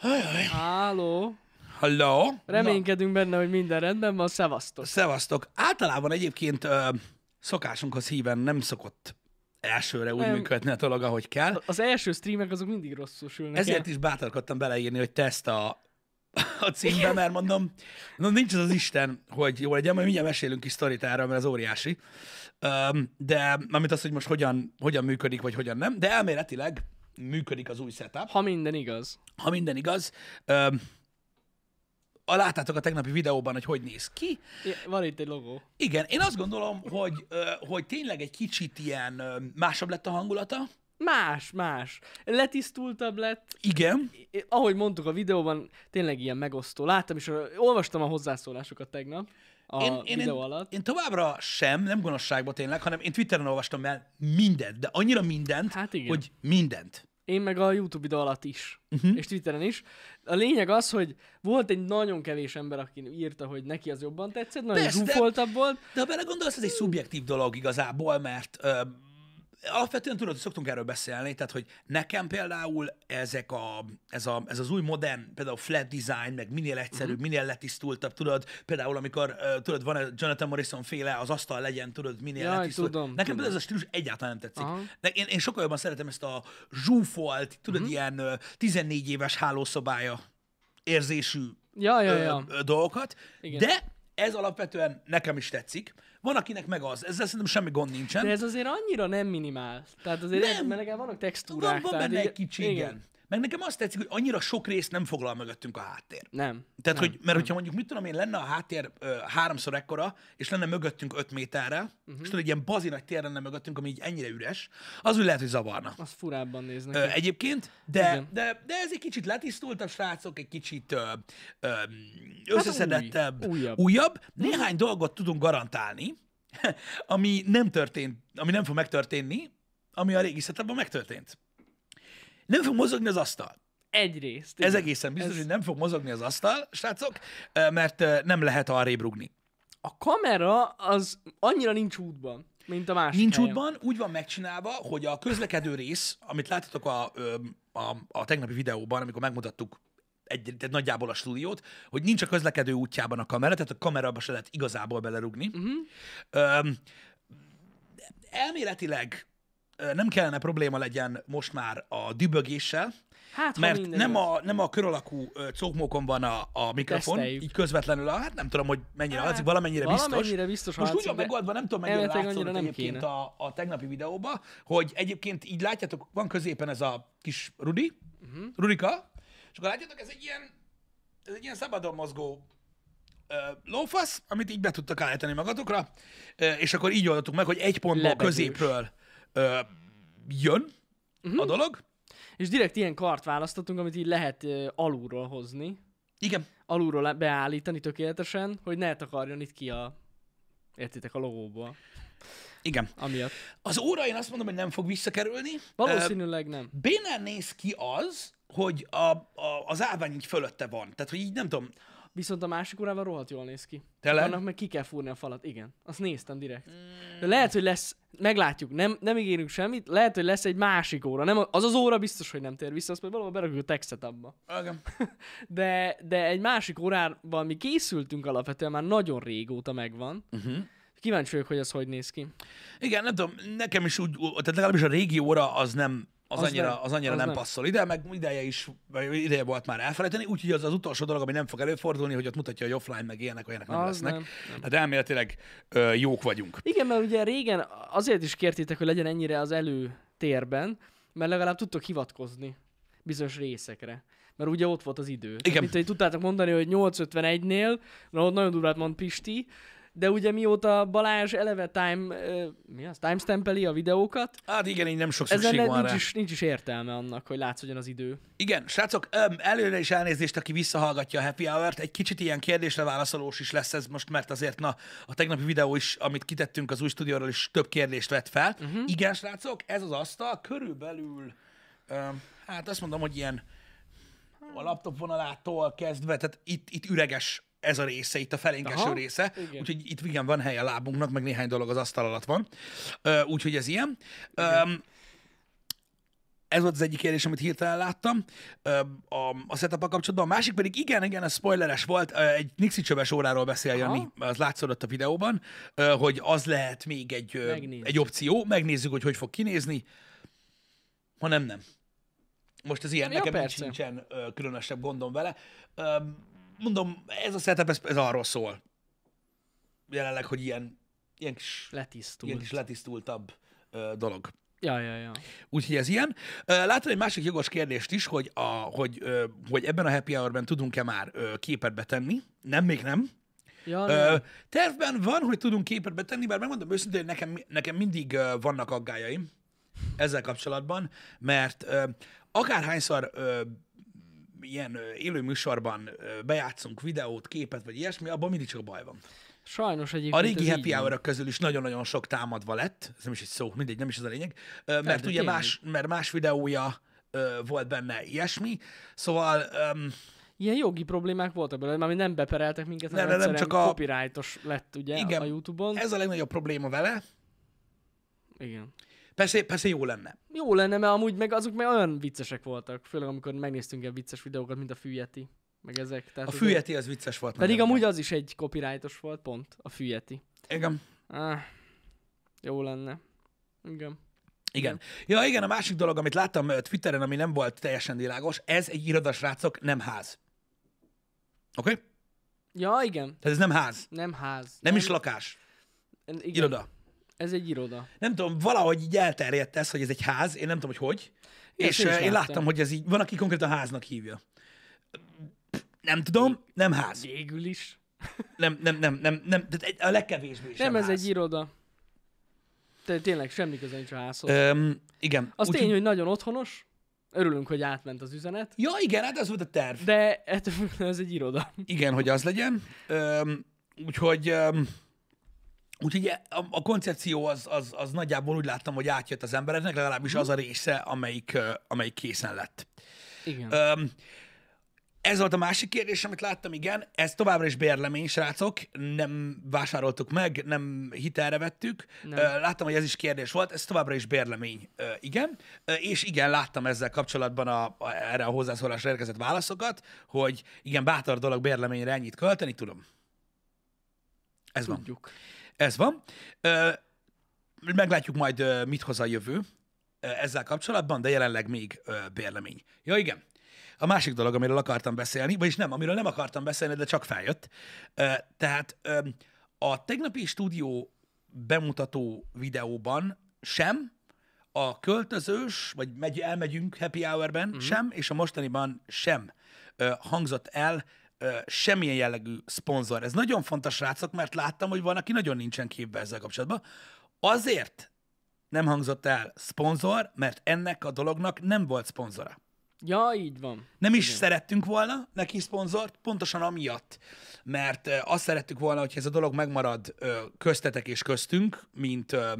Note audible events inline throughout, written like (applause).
Ajaj. Háló. Halló? Reménykedünk benne, hogy minden rendben van. Szevasztok. Szevasztok. Általában egyébként ö, szokásunkhoz híven nem szokott elsőre úgy Nem. működni a dolog, ahogy kell. Az első streamek azok mindig rosszul sülnek Ezért el. is bátorkodtam beleírni, hogy teszt a, a címbe, mert mondom, mondom, nincs az az Isten, hogy jó legyen, majd mindjárt mesélünk is sztorit erről, mert az óriási. De, amit az, hogy most hogyan, hogyan működik, vagy hogyan nem, de elméletileg működik az új setup. Ha minden igaz. ha minden igaz. Öm, a láttátok a tegnapi videóban, hogy hogy néz ki. I- Van itt egy logó. Igen, én azt gondolom, hogy, hogy tényleg egy kicsit ilyen másabb lett a hangulata. Más, más. Letisztultabb lett. Igen, Ahogy mondtuk a videóban, tényleg ilyen megosztó. Láttam ö, olvastam a hozzászólásokat tegnap a én, én, videó én, alatt. én továbbra sem, nem gonoszságban tényleg, hanem én Twitteren olvastam el mindent, de annyira mindent, Hát igen. hogy mindent. Én meg a YouTube videó alatt is, uh-huh. és Twitteren is. A lényeg az, hogy volt egy nagyon kevés ember, aki írta, hogy neki az jobban tetszett, nagyon Persze, de- zsúfoltabb volt. De ha belegondolsz, ez egy szubjektív dolog igazából, mert ö, alapvetően tudod, hogy szoktunk erről beszélni, tehát hogy nekem például ezek a, ez, a, ez az új modern, például flat design, meg minél egyszerűbb, uh-huh. minél letisztultabb, tudod, például amikor, ö, tudod, van a Jonathan Morrison féle, az asztal legyen, tudod, minél Jaj, letisztult. tudom, nekem tudom. ez a stílus egyáltalán nem tetszik. Aha. De én, én sokkal jobban szeretem ezt a zsúfolt, tudod, uh-huh. ilyen ö, 14 éves hálószobája érzésű Ja, ja, ö, ja. ö, dolgokat, Igen. de ez alapvetően nekem is tetszik. Van, akinek meg az. Ezzel szerintem semmi gond nincsen. De ez azért annyira nem minimál. Tehát azért Nem. nem. mert legalább vannak textúrák. van, van benne egy kicsi, igen. Meg nekem azt tetszik, hogy annyira sok részt nem foglal mögöttünk a háttér. Nem. Tehát, nem. hogy, mert hogyha mondjuk, mit tudom én, lenne a háttér ö, háromszor ekkora, és lenne mögöttünk öt méterre, Mhm. uh-huh. és tudod, egy ilyen bazi nagy tér lenne mögöttünk, ami így ennyire üres, az úgy lehet, hogy zavarna. Az furábban néznek. Ö, egyébként, de, Igen. de, de ez egy kicsit letisztultabb, srácok, egy kicsit ö, ö, összeszedettebb, új, újabb. újabb. Néhány dolgot tudunk garantálni, (laughs) ami nem történt, ami nem fog megtörténni, ami a régi megtörtént. Nem fog mozogni az asztal. Egyrészt. Ez igen. egészen biztos, Ez- hogy nem fog mozogni az asztal, srácok, mert nem lehet arrébb rugni. A kamera az annyira nincs útban, mint a másik Nincs helyen. útban, úgy van megcsinálva, hogy a közlekedő rész, amit láttatok a, a, a tegnapi videóban, amikor megmutattuk egy, tehát nagyjából a stúdiót, hogy nincs a közlekedő útjában a kamera, tehát a kamerába se lehet igazából belerugni. Uh-huh. Öm, elméletileg nem kellene probléma legyen most már a dübögéssel, Hát, mert nem a, nem a kör alakú cókmókon van a, a mikrofon, Teszteljük. így közvetlenül, a, hát nem tudom, hogy mennyire Hát, hallatszik, valamennyire biztos. valamennyire biztos Most úgy van megoldva, nem tudom, mennyire látszott nem egyébként a, a tegnapi videóban, hogy egyébként így látjátok, van középen ez a kis Rudi, uh-huh. Rudika, és akkor látjátok, ez egy ilyen, ez egy ilyen szabadon mozgó lófasz, amit így be tudtak állítani magatokra, és akkor így oldottuk meg, hogy egy pontból Lebegős. középről ö, jön uh-huh. a dolog. És direkt ilyen kart választottunk, amit így lehet uh, alulról hozni. Igen, Alulról beállítani tökéletesen, hogy ne takarjon itt ki a... Értitek, a logóból. igen. Amiatt. Az óra én azt mondom, hogy nem fog visszakerülni. Ö, Valószínűleg nem. Bénán néz ki az, hogy a, a, az állvány így fölötte van. Tehát, hogy így nem tudom, Viszont a másik órával rohadt jól néz ki. Tényleg? Annak meg ki kell fúrni a falat. Igen. Azt néztem direkt. De lehet, hogy lesz, meglátjuk, nem, nem ígérünk semmit, lehet, hogy lesz egy másik óra. Nem, az az óra biztos, hogy nem tér vissza, azt majd valahol berakjuk a textet abba. igen. (laughs) De, de egy másik órával mi készültünk alapvetően már nagyon régóta megvan. Uh-huh. Kíváncsi vagyok, hogy az hogy néz ki. Igen, nem tudom, nekem is úgy, tehát legalábbis a régi óra az nem, az, Az annyira, nem, az annyira az nem, nem. passzol ide, meg ideje is, ideje volt már elfelejteni, úgyhogy az az utolsó dolog, ami nem fog előfordulni, hogy ott mutatja, hogy offline, meg ilyenek, olyanek nem Az lesznek. nem, Hát elméletileg ö, jók vagyunk. Igen, mert ugye régen azért is kértétek, hogy legyen ennyire az előtérben, mert legalább tudtok hivatkozni bizonyos részekre. Mert ugye ott volt az idő. Igen. Mint hogy tudtátok mondani, hogy 8.51-nél, na ott nagyon durvát mond Pisti, de ugye mióta Balázs eleve time, mi az, timestampeli a videókat, Hát igen, így nem sok ezen szükség ne, van nincs, rá. is, nincs is értelme annak, hogy látszódjon az idő. Igen, srácok, öm, előre is elnézést, aki visszahallgatja a Happy Hour-t. Egy kicsit ilyen kérdésre válaszolós is lesz ez most, mert azért na, a tegnapi videó is, amit kitettünk az új stúdióról, is több kérdést vett fel. Uh-huh. Igen, srácok, ez az asztal körülbelül, öm, hát azt mondom, hogy ilyen a laptop vonalától kezdve, tehát itt, itt üreges ez a része, itt a felénkeső része, igen. úgyhogy itt igen, van hely a lábunknak, meg néhány dolog az asztal alatt van, úgyhogy ez ilyen. Öm, ez volt az egyik kérdés, amit hirtelen láttam a, a setup kapcsolatban. A másik pedig, igen, igen, ez spoileres volt, egy Nixi csöves óráról beszél Aha. Jani, az látszódott a videóban, hogy az lehet még egy, Megnézzük. egy opció, megnézzük, hogy hogy fog kinézni, ha nem, nem. Most ez ilyen, Ja, nekem persze. nincs nincsen különösebb gondom vele. Mondom, ez a setup, ez, ez arról szól. Jelenleg, hogy ilyen, ilyen kis, Letisztult. ilyen kis letisztultabb ö, dolog. Ja, ja, ja. Úgyhogy ez ilyen. Ö, Láttam egy másik jogos kérdést is, hogy, a, hogy, hogy ebben a happy hour-ben tudunk-e már képet betenni. Nem, még nem. Ja, Ö, tervben van, hogy tudunk képet betenni, bár megmondom őszintén, hogy nekem, nekem mindig vannak aggájaim ezzel kapcsolatban, mert ö, akárhányszor ö, ilyen élő műsorban bejátszunk videót, képet, vagy ilyesmi, abban mindig csak baj van. Sajnos egyébként A régi happy hour közül is nagyon-nagyon sok támadva lett, ez nem is egy szó, mindegy, nem is ez a lényeg, mert ugye tényleg. más, mert más videója volt benne ilyesmi, szóval um, Ilyen jogi problémák voltak belőle, mármint nem bepereltek minket, Nem, nem, csak a- copyrightos lett ugye Igen. a Youtube-on. ez a legnagyobb probléma vele. Igen. Persze, persze jó lenne. Jó lenne, mert amúgy meg azok meg olyan viccesek voltak, főleg amikor megnéztünk ilyen vicces videókat, mint a Fűjeti, meg ezek. Tehát A Fűjeti az vicces volt. Pedig amúgy az is egy copyrightos volt, pont, a Fűjeti. Igen. Ah, jó lenne. Igen. Igen. Ja, igen, a másik dolog, amit láttam Twitteren, ami nem volt teljesen világos, ez egy irodasrácok, nem ház. Oké? Okay? Ja, igen. Tehát ez nem ház. Nem ház. Nem is lakás. igen. Iroda. Ez egy iroda. Nem tudom, valahogy így elterjedt ez, hogy ez egy ház, én nem tudom, hogy hogy. Én és én láttam. láttam, hogy ez így, van, aki konkrétan háznak hívja. Nem tudom, nem ház. Végül is. Nem, nem, nem, nem, nem, tehát a legkevésbé sem Nem, ez ház. egy iroda. Te, tényleg semmi köze nincs a házhoz. Öm, igen. Az úgyhogy- tény, hogy nagyon otthonos. Örülünk, hogy átment az üzenet. Ja, igen, hát ez volt a terv. De függetlenül (laughs) ez egy iroda. Igen, hogy az legyen. Öm, úgyhogy, öm, úgyhogy a, a koncepció az, az, az nagyjából úgy láttam, hogy átjött az embereknek, legalábbis az a része, amelyik, amelyik készen lett. Igen. Öm, ez volt a másik kérdés, amit láttam, igen. Ez továbbra is bérlemény, srácok. Nem vásároltuk meg, nem hitelre vettük. Nem. Láttam, hogy ez is kérdés volt. Ez továbbra is bérlemény, igen. És igen, láttam ezzel kapcsolatban a, a, erre a hozzászólásra érkezett válaszokat, hogy igen, bátor dolog bérleményre ennyit költeni, tudom. Ez van. Ez van. Meglátjuk majd, mit hoz a jövő ezzel kapcsolatban, de jelenleg még bérlemény. Ja, igen. A másik dolog, amiről akartam beszélni, vagyis nem, amiről nem akartam beszélni, de csak feljött. Tehát a tegnapi stúdió bemutató videóban sem, a költözős, vagy megy, elmegyünk happy hour-ben uh-huh. sem, és a mostaniban sem hangzott el ö, semmilyen jellegű szponzor. Ez nagyon fontos, srácok, mert láttam, hogy van, aki nagyon nincsen képbe ezzel kapcsolatban. Azért nem hangzott el szponzor, mert ennek a dolognak nem volt szponzora. Ja, így van. Nem is Igen. szerettünk volna neki szponzort, pontosan amiatt, mert ö, azt szerettük volna, hogy ez a dolog megmarad ö, köztetek és köztünk, mint, ö,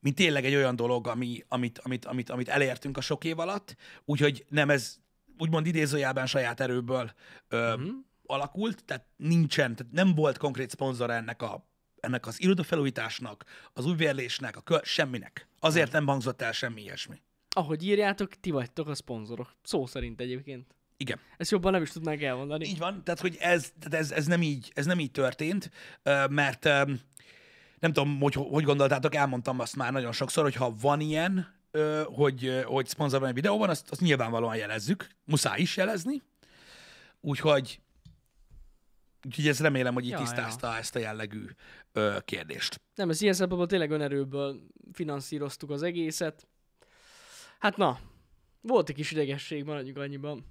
mint tényleg egy olyan dolog, ami, amit, amit, amit, amit elértünk a sok év alatt, úgyhogy nem ez úgymond idézőjelben saját erőből ö, uh-huh. alakult, tehát nincsen, tehát nem volt konkrét szponzora ennek a ennek az irodafelújításnak, az újvérlésnek, a kö- semminek. Azért nem hangzott el semmi ilyesmi. Ahogy írjátok, ti vagytok a szponzorok. Szó szerint egyébként. Igen. Ezt jobban nem is tudnánk elmondani. Így van, tehát hogy ez, tehát ez, ez, nem, így, ez nem így történt, mert nem tudom, hogy hogy gondoltátok, elmondtam azt már nagyon sokszor, hogy ha van ilyen, hogy, hogy szponzor van egy videóban, azt, azt nyilvánvalóan jelezzük, muszáj is jelezni, úgyhogy Úgyhogy ez remélem, hogy itt Ja, tisztázta ezt a jellegű ö, kérdést. Nem, ez ilyen szempontból tényleg önerőből finanszíroztuk az egészet. Hát na, volt egy kis idegesség, maradjunk annyiban.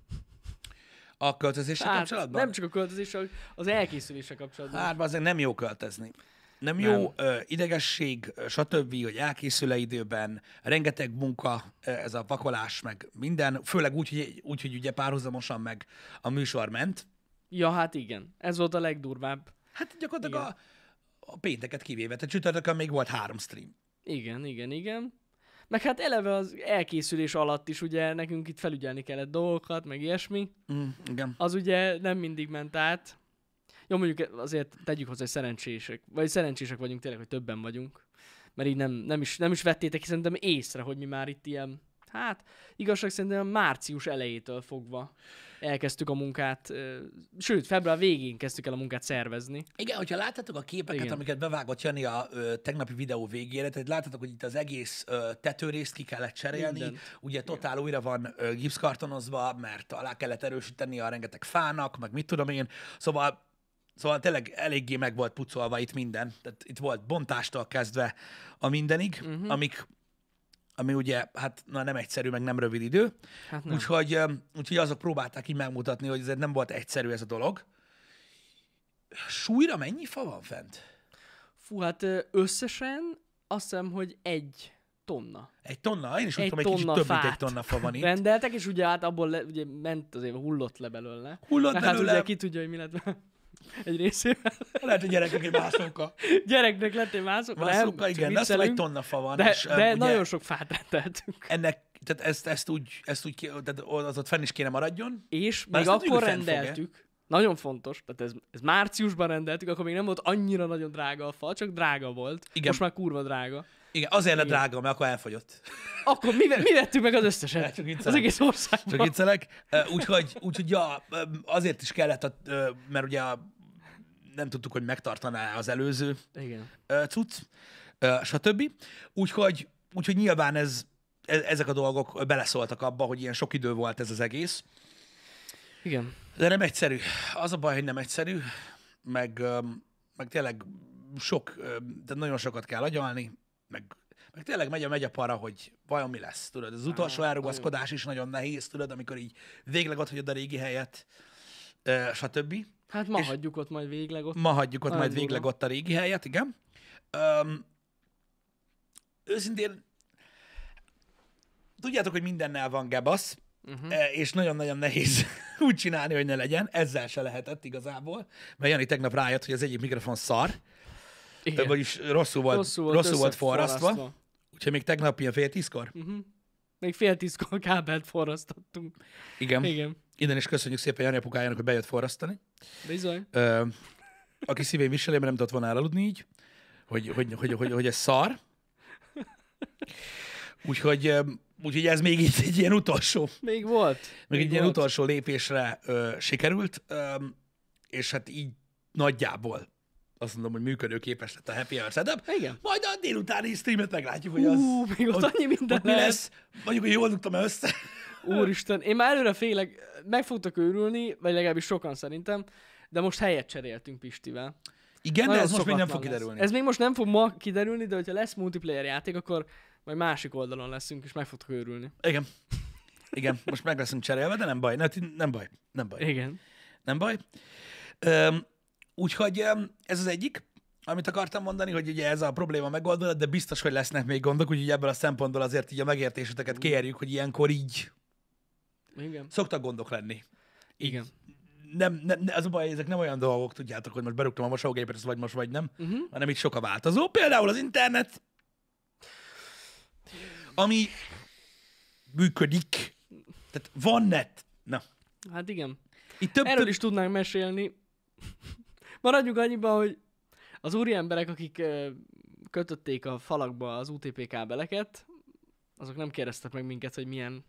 A költözéssel Hát, kapcsolatban? nem csak a költözéssel, az elkészüléssel kapcsolatban. Hát azért nem jó költözni. Nem, Nem. jó, ö, idegesség, stb., hogy elkészül-e időben, rengeteg munka, ez a vakolás, meg minden, főleg úgy, hogy, úgy, hogy ugye párhuzamosan meg a műsor ment. Ja, hát igen. Ez volt a legdurvább. Hát gyakorlatilag a, a pénteket kivéve, tehát csütörtökön még volt három stream. Igen, igen, igen. Meg hát eleve az elkészülés alatt is ugye nekünk itt felügyelni kellett dolgokat, meg ilyesmi. Mm, igen. Az ugye nem mindig ment át. Jó, mondjuk azért tegyük hozzá, hogy szerencsések, vagy szerencsések vagyunk tényleg, hogy többen vagyunk. mert így nem, nem, is, nem is vettétek szerintem észre, hogy mi már itt ilyen, hát igazság szerintem március elejétől fogva elkezdtük a munkát, sőt, február végén kezdtük el a munkát szervezni. Igen, hogyha láttátok a képeket, Igen. Igen. amiket bevágott Jani a ö, tegnapi videó végére, tehát láttátok, hogy itt az egész ö, tetőrészt ki kellett cserélni, Mindent. ugye totál újra van ö, gipszkartonozva, mert alá kellett erősíteni a rengeteg fának, meg mit tudom én, szóval Szóval tényleg eléggé meg volt pucolva itt minden. Tehát itt volt bontástól kezdve a mindenig, uh-huh. amik, ami ugye, hát na, nem egyszerű, meg nem rövid idő. Hát nem. Úgyhogy, úgyhogy azok próbálták így megmutatni, hogy ez nem volt egyszerű ez a dolog. Súlyra mennyi fa van fent? Fú, hát összesen azt hiszem, hogy egy tonna. Egy tonna? Én is úgy Egy tudom, egy kicsit több, mint egy tonna fa van itt. Rendeltek, és ugye hát abból le, ugye ment azért, hullott le belőle. Hullott hát belőle. ugye ki tudja, hogy mi lett. Egy részével. Lehet, hogy gyerekek egy mászóka. Gyereknek lett egy mászok, Mászóka, nem, igen, de azt egy tonna fa van. De, és, de ugye nagyon sok fát rendeltünk. Ennek, tehát ezt, ezt úgy, ezt úgy tehát az ott fenn is kéne maradjon. És még akkor rendeltük, nagyon fontos, tehát ez, ez márciusban rendeltük, akkor még nem volt annyira nagyon drága a fa, csak drága volt. Igen. Most már kurva drága. Igen, azért lett drága, mert akkor elfogyott. Akkor mi, mi vettük meg az összeset? Csak viccelek. az egész Csak országban. viccelek. Ö, Úgyhogy, úgyhogy ja, azért is kellett, a, mert ugye a, nem tudtuk, hogy megtartaná az előző Igen. cucc, stb. Úgyhogy, úgyhogy nyilván ez, e- ezek a dolgok beleszóltak abba, hogy ilyen sok idő volt ez az egész. Igen. De nem egyszerű. Az a baj, hogy nem egyszerű, meg, meg tényleg sok, tehát nagyon sokat kell agyalni, meg, meg tényleg megy a megy a para, hogy vajon mi lesz, tudod. Az utolsó Á, elrugaszkodás is nagyon nehéz, tudod, amikor így végleg ott hagyod a régi helyet, ö, stb. Hát ma És- hagyjuk ott majd végleg ott. Ma hagyjuk ott majd végleg ott a régi helyet, igen. Um, őszintén, tudjátok, hogy mindennel van gebasz, Uh-huh. uh és nagyon-nagyon nehéz (laughs) úgy csinálni, hogy ne legyen. Ezzel se lehetett igazából, mert Jani tegnap rájött, hogy az egyik mikrofon szar, Igen. vagyis rosszul volt, rosszul volt, rosszul volt forrasztva, úgyhogy még tegnap ilyen fél tízkor. Uh-huh. Még fél tízkor kábelt forrasztottunk. Igen. Igen. Innen is köszönjük szépen Jani apukájának, hogy bejött forrasztani. Bizony. Ö, aki szívén viseli, mert nem tudott volna elaludni így, hogy, hogy, hogy, hogy, hogy ez szar. Úgyhogy, úgyhogy ez még így egy ilyen utolsó, Még volt. még egy ilyen volt. utolsó lépésre ö, sikerült, ö, és hát így nagyjából azt mondom, hogy működőképes lett a Happy Hour setup. Igen. Majd a délutáni streamet meglátjuk, hogy az Ú, még ott annyi minden ott mi lesz. Mondjuk, hogy jól dugtam össze. (laughs) Úristen, én már előre félek, meg fogtok őrülni, vagy legalábbis sokan szerintem, de most helyet cseréltünk Pistivel. Igen, de Nagyon ez most még nem fog lesz. kiderülni. Ez még most nem fog ma kiderülni, de hogyha lesz multiplayer játék, akkor majd másik oldalon leszünk, és meg fogtok őrülni. Igen. Igen, most meg leszünk cserélve, de nem baj. Ne, nem baj. Nem baj. Igen. Nem baj. Öm, úgyhogy ez az egyik, amit akartam mondani, hogy ugye ez a probléma megoldva, de biztos, hogy lesznek még gondok, úgyhogy ebből a szempontból azért így a megértéseteket kérjük, hogy ilyenkor így Igen. szoktak gondok lenni. Igen. Nem, nem, ne- az a baj, ezek nem olyan dolgok, tudjátok, hogy most berúgtam a mosógépet, ez vagy most, vagy nem, Uh-huh. hanem itt sok a változó. Például az internet, ami működik. Tehát van net. Na, Hát igen. itt több, Erről több is tudnánk mesélni. Maradjunk annyiban, hogy az úri emberek, akik kötötték a falakba az UTP kábeleket, azok nem kérdeztek meg minket, hogy milyen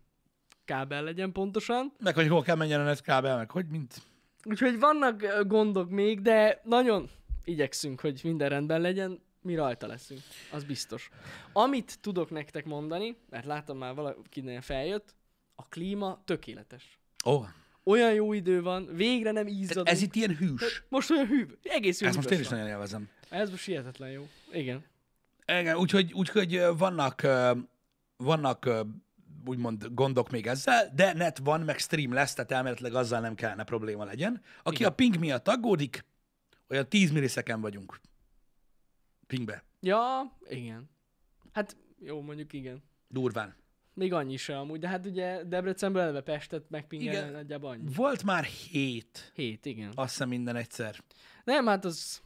kábel legyen pontosan. meg hogy hol kell menjen a netkábel, meg hogy mint. Úgyhogy vannak gondok még, de nagyon igyekszünk, hogy minden rendben legyen, mi rajta leszünk. Az biztos. Amit tudok nektek mondani, mert láttam már valakinél feljött, a klíma tökéletes. Ó, oh, Olyan jó idő van, végre nem izzadunk. ez itt ilyen hűs. Most olyan hű, egész jó Ezt most én is van. nagyon élvezem. Ez most hihetetlen jó. Igen. Igen, úgyhogy, úgyhogy vannak, vannak úgymond gondok még ezzel, de net van, meg stream lesz, tehát elméletileg azzal nem kellene probléma legyen. Aki Igen. a ping miatt aggódik, olyan 10 millisekend vagyunk. Pingbe. Ja, igen. Hát jó, mondjuk igen. Durván. Még annyi se amúgy, de hát ugye Debrecenből eleve Pestet megpingelni nagyjából annyi. Volt már 7, Hét, igen. azt hiszem minden egyszer. Nem, hát az...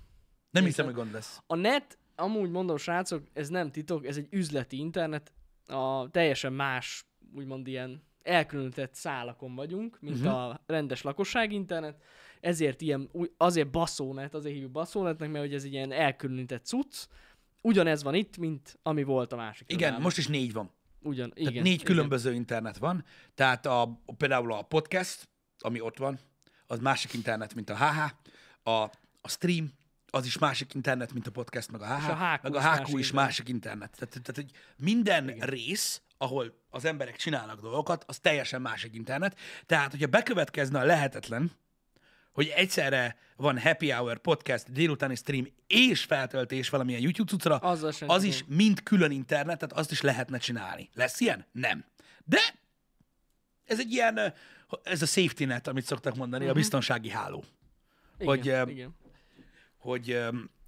Nem hiszem, hogy gond lesz. A net, amúgy mondom srácok, ez nem titok, ez egy üzleti internet, a teljesen más, úgymond ilyen elkülönített szálakon vagyunk, mint uh-huh. a rendes lakosság internet, ezért ilyen, azért baszónet, azért hívjuk baszónetnek, mert hogy ez egy ilyen elkülönített cucc, ugyanez van itt, mint ami volt a másik. Igen, irodában. most is négy van. Ugyan, Tehát igen, négy igen. különböző internet van. Tehát a, például a podcast, ami ott van, az másik internet, mint a HH. A, a stream, az is másik internet, mint a podcast, meg a HH. A HQ meg a is HQ másik is internet. másik internet. Tehát, tehát hogy minden Igen. rész, ahol az emberek csinálnak dolgokat, az teljesen másik internet. Tehát, hogyha bekövetkezne a lehetetlen, hogy egyszerre van happy hour, podcast, délutáni stream és feltöltés valamilyen YouTube cuccra, Azzal sem az is mind külön internet, tehát azt is lehetne csinálni. Lesz ilyen? Nem. De ez egy ilyen, ez a safety net, amit szoktak mondani, Mhm. a biztonsági háló, igen, hogy, igen. hogy,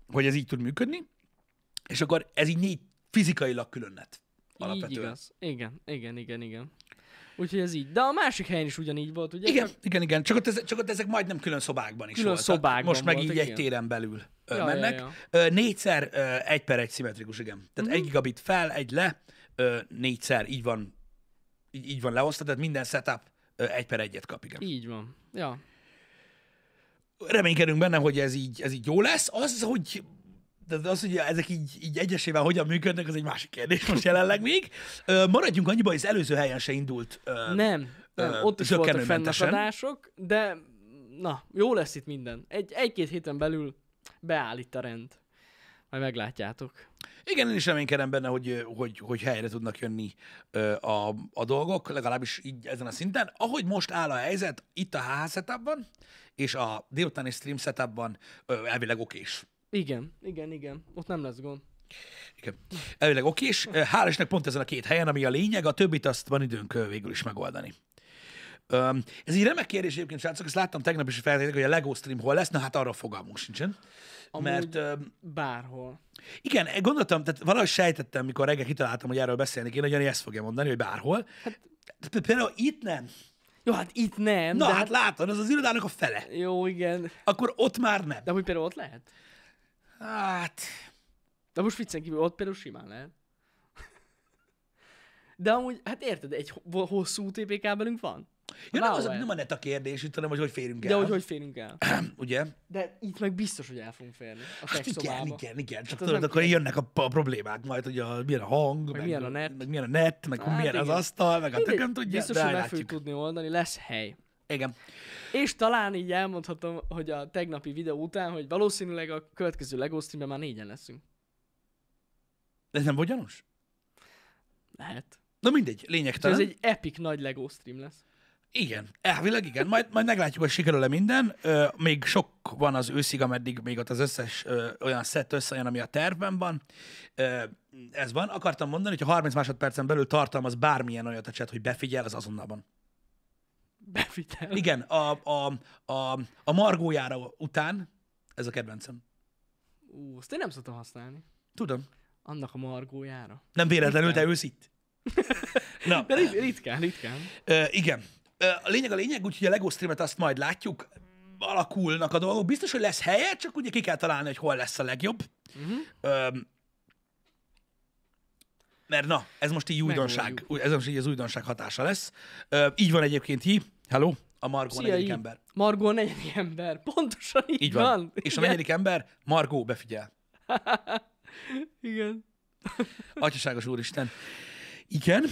hogy ez így tud működni, és akkor ez így négy fizikailag külön. Így Alapvetően. igaz. Igen, igen, igen, igen. Úgyhogy ez így. De a másik helyen is ugyanígy volt, ugye? Igen, Csak igen, igen. Csak ott, ez, csak ott ezek majdnem külön szobákban is Külön voltak. szobákban Most meg voltak, így egy igen. téren belül Ja, ja, mennek. ja. Ö, Négyszer egy per egy szimmetrikus, igen. Tehát Mhm. egy gigabit fel, egy le, négyszer így van, így, így van leosztva, tehát minden setup egy per egyet kap, igen. így van. Ja. Reménykedünk benne, hogy ez így, ez így jó lesz. Az, hogy de az, hogy ezek így, így egyesével hogyan működnek, az egy másik kérdés most jelenleg még. Ö, maradjunk annyiba, hogy az előző helyen se indult. Ö, Nem, nem. Ö, ott is voltak fennakadások, de na, jó lesz itt minden. Egy, egy-két héten belül beáll itt a rend. Majd meglátjátok. Igen, én is reménykedem benne, hogy, hogy, hogy helyre tudnak jönni a, a dolgok, legalábbis így ezen a szinten. Ahogy most áll a helyzet, itt a HH setupban, és a délutáni stream setupban elvileg okés. Igen, igen, igen. Ott nem lesz gond. Igen. Elvileg okés. Ö, Hál' Istennek pont ezen a két helyen, ami a lényeg, a többit azt van időnk ö, végül is megoldani. Öm, ez egy remek kérdés egyébként, srácok, ezt láttam tegnap is, hogy feltételezik, hogy a LEGO stream hol lesz, na hát arra fogalmunk sincsen. Amúgy- Mert öm, Bárhol. Igen, gondoltam, tehát valahogy sejtettem, mikor reggel kitaláltam, hogy erről beszélni hogy Jani ezt fogja mondani, hogy bárhol. Hát, például itt nem. Jó, hát itt nem, Na de hát látod, az az irodának a fele. Jó, igen. Akkor ott már nem. De hogy például ott lehet? Hát, De most viccen kívül ott például simán lehet. (laughs) De amúgy, hát érted, egy ho- hosszú UTP kábelünk van. ja, nem, az, nem a net a kérdés, itt, hanem hogy hogy férünk De el. hogy hogy férünk el? (clears throat) Ugye? De itt meg biztos, hogy el fogunk férni. A Hát igen, igen, igen. Csak Hát tudod, akkor kell. jönnek a, a problémák majd, hogy a, milyen a hang, meg, milyen a net. meg milyen a net, meg Hát milyen az asztal, meg a tököm tudja, Biztos, de hogy meg fogjuk tudni oldani, lesz hely. Igen. És talán így elmondhatom, hogy a tegnapi videó után, hogy valószínűleg a következő LEGO streamben már négyen leszünk. De ez nem volt gyanús? Lehet. Na mindegy, Ez lényegtelen. egy epic nagy LEGO stream lesz. Igen, elvileg igen. Majd, majd meglátjuk, hogy sikerül-e minden. Ö, még sok van az őszig, ameddig még ott az összes ö, olyan szett összejön, ami a tervben van. Ö, ez van. Akartam mondani, hogy ha 30 másodpercen belül tartalmaz bármilyen olyat a chat, hogy befigyel, az azonnal van. Bevitel. Igen, a, a, a, a margójára után, ez a kedvencem. Ú, azt én nem szoktam használni. Tudom. Annak a margójára. Nem véletlenül, te ülsz itt. (laughs) Na, De rit- ritkán, ritkán. Ö, igen. Ö, a lényeg a lényeg, úgyhogy a LEGO streamet azt majd látjuk, alakulnak a dolgok. Biztos, hogy lesz helye, csak ugye ki kell találni, hogy hol lesz a legjobb. Uh-huh. Ö, mert na, ez most így újdonság, ez most így az újdonság hatása lesz. Ö, így van egyébként hi. Hello, a Margó a Szia, negyedik így. ember. Margó a negyedik ember. Pontosan így, Így van. van. És a Igen. negyedik ember, Margó, befigyel. (laughs) Igen. Atyaságos úristen. Igen.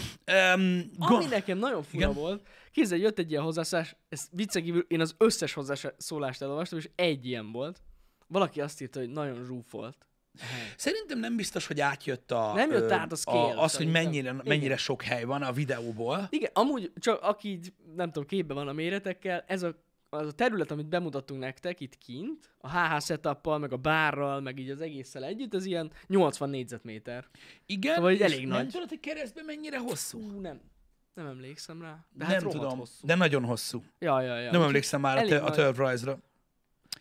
Um, Ami nekem nagyon fura Igen. volt, kézzel jött egy ilyen hozzászólás, ez viccen kívül én az összes hozzászólást elolvastam, és egy ilyen volt. Valaki azt írta, hogy nagyon zsúfolt. A. Szerintem nem biztos, hogy átjött a... Nem jött át a scale, az, hogy mennyire, Igen. mennyire sok hely van a videóból. Igen, amúgy csak aki így, nem tudom, képbe van a méretekkel, ez a, az a terület, amit bemutattunk nektek itt kint, a HH setuppal, meg a bárral, meg így az egésszel együtt, ez ilyen 80 négyzetméter. Igen, Szóval elég nem nagy. tudod, hogy keresztben mennyire hosszú? Ú, nem. Nem emlékszem rá. De hát nem rohadt tudom, Hosszú. de nagyon hosszú. Ja, ja, ja. nem emlékszem már a, te, a nagy.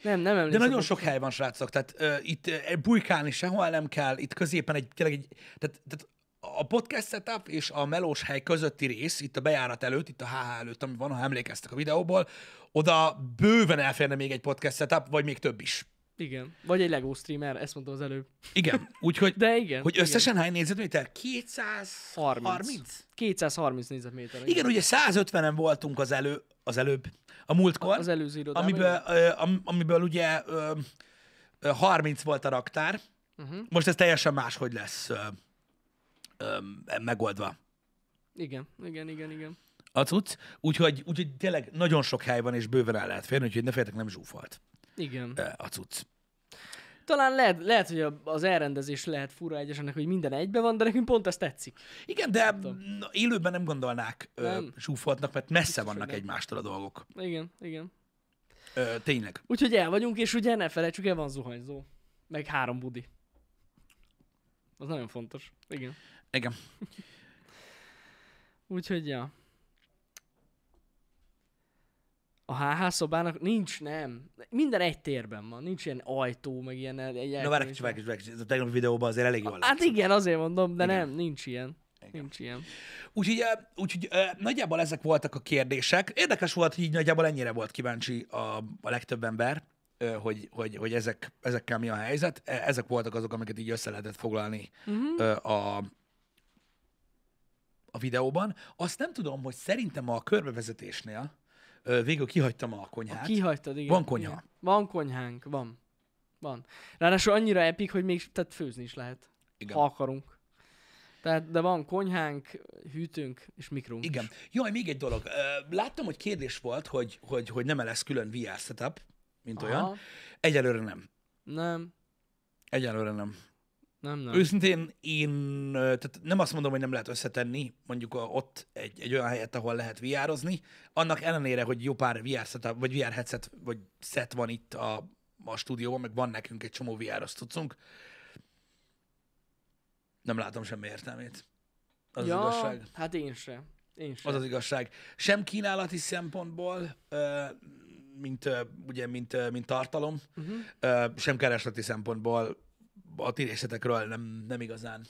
Nem, nem emlékszem. De nagyon sok hely van, srácok. Tehát uh, itt uh, bujkálni sehol nem kell, itt középen egy, tényleg egy, tehát, tehát a podcast setup és a melós hely közötti rész, itt a bejárat előtt, itt a HH előtt, ami van, ha emlékeztek a videóból, oda bőven elférne még egy podcast setup, vagy még több is. Igen. Vagy egy Lego streamer, ezt mondtam az előbb. Igen, úgyhogy De igen. hogy igen. összesen hány négyzetméter? 230? 30. 230 négyzetméter. Igen, ugye 150-en voltunk az, elő, az előbb, a múltkor, Az előző irodában. amiből, am, amiből ugye ö, ö, 30 volt a raktár, Uh-huh. Most ez teljesen máshogy lesz megoldva Igen, igen, igen, igen. a cucc, úgyhogy, úgyhogy tényleg nagyon sok hely van, és bőven el lehet férni, úgyhogy ne féltek, nem zsúfolt Igen. a cucc. Talán lehet, lehet hogy az elrendezés lehet fura egyesenek, hogy minden egybe van, de nekünk pont ez tetszik. Igen, de na, élőben nem gondolnák ö, Nem. zsúfoltnak, mert messze Biztos, vannak egymástól a dolgok. Igen, igen. Ö, tényleg. Úgyhogy el vagyunk, és ugye ne felejtsük el, van zuhanyzó. Meg három budi. Az nagyon fontos. Igen. Igen. Úgyhogy, ja. A HH szobának nincs, nem. Minden egy térben van. Nincs ilyen ajtó, meg ilyen egy Na várj, kicsit, várj, kicsit, várj, a tegnapi videóban azért elég jól Hát igen, azért mondom, de Igen. nem, nincs ilyen. Igen. Nincs ilyen. Úgyhogy, úgyhogy nagyjából ezek voltak a kérdések. Érdekes volt, hogy így nagyjából ennyire volt kíváncsi a, a legtöbb ember, hogy, hogy, hogy ezek, ezekkel mi a helyzet. E- Ezek voltak azok, amiket így össze lehetett foglalni Uh-huh. a, a videóban. Azt nem tudom, hogy szerintem a körbevezetésnél végül kihagytam a konyhát. Kihagytad, igen. Van konyha. Igen. Van konyhánk, van. Van. Ráadásul annyira epik, hogy még tehát főzni is lehet, Igen. ha akarunk. Tehát, de van konyhánk, hűtőnk és mikrunk Igen. is. Jaj, még egy dolog. Láttam, hogy kérdés volt, hogy, hogy, hogy nem lesz külön VR setup, mint olyan. Aha. Egyelőre nem. Nem, Egyelőre nem. Nem, nem. Őszintén én, tehát nem azt mondom, hogy nem lehet összetenni, mondjuk ott egy, egy olyan helyet, ahol lehet VR-ozni, annak ellenére, hogy jó pár VR setup, vagy VR headset, vagy set van itt a, a stúdióban, meg van nekünk egy csomó VR-os cuccunk, nem látom semmi értelmét. Az ja, az igazság. hát én se. Én se. Az az igazság. Sem kínálati szempontból, mint, ugye, mint, mint tartalom, Uh-huh. sem keresleti szempontból a tírészetekről nem, nem igazán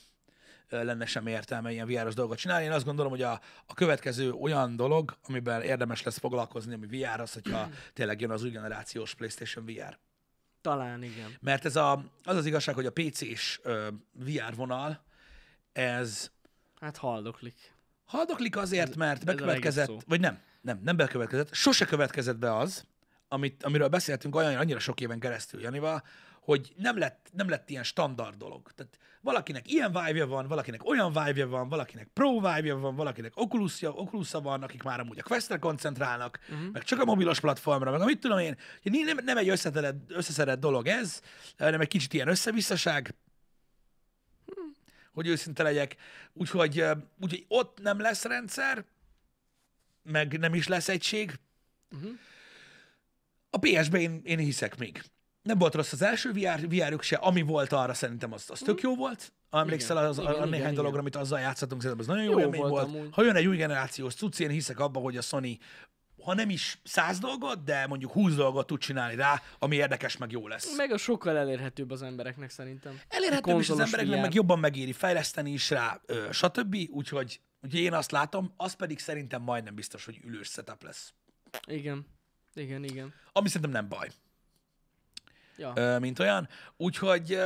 lenne sem értelme ilyen VR-os dolgot csinálni. Én azt gondolom, hogy a, a következő olyan dolog, amiben érdemes lesz foglalkozni, ami VR, az, hogyha (clears throat) tényleg jön az új generációs PlayStation VR. Talán igen. Mert ez a, az az igazság, hogy a PC-s ö, VR vonal, ez Hát haldoklik. Haldoklik azért, mert ez legjobb bekövetkezett, vagy nem, nem, nem bekövetkezett, sose következett be az, amit, amiről beszéltünk olyan annyira sok éven keresztül Janival, hogy nem lett, nem lett ilyen standard dolog. Tehát valakinek ilyen vibe van, valakinek olyan vibe van, valakinek pro vibe van, valakinek oculus oculus van, akik már amúgy a Questre koncentrálnak, uh-huh. meg csak a mobilos platformra, meg amit tudom én, nem, nem egy összetett, összeszedett dolog ez, hanem egy kicsit ilyen összevisszaság, hogy őszinte legyek. Úgyhogy, úgyhogy ott nem lesz rendszer, meg nem is lesz egység. Uh-huh. A PS-ben én, én hiszek még. Nem volt rossz az első VR, VR se, ami volt arra szerintem az, az tök jó volt. Emlékszel Igen, az, a, igen, a néhány igen, dologra, amit azzal játszottunk, szerintem az nagyon jó, Jó élmény volt volt. amúgy. Ha jön egy új generációs cucc, én hiszek abba, hogy a Sony, ha nem is száz dolgot, de mondjuk 20 dolgot tud csinálni rá, ami érdekes, meg jó lesz. Meg a sokkal elérhetőbb az embereknek szerintem. Elérhetőbb is az embereknek, VR. meg jobban megéri fejleszteni is rá, ö, stb. Úgyhogy, úgyhogy én azt látom, az pedig szerintem majdnem biztos, hogy ülős setup lesz. Igen. Igen, igen. Ami szerintem nem baj, Ja. mint olyan. Úgyhogy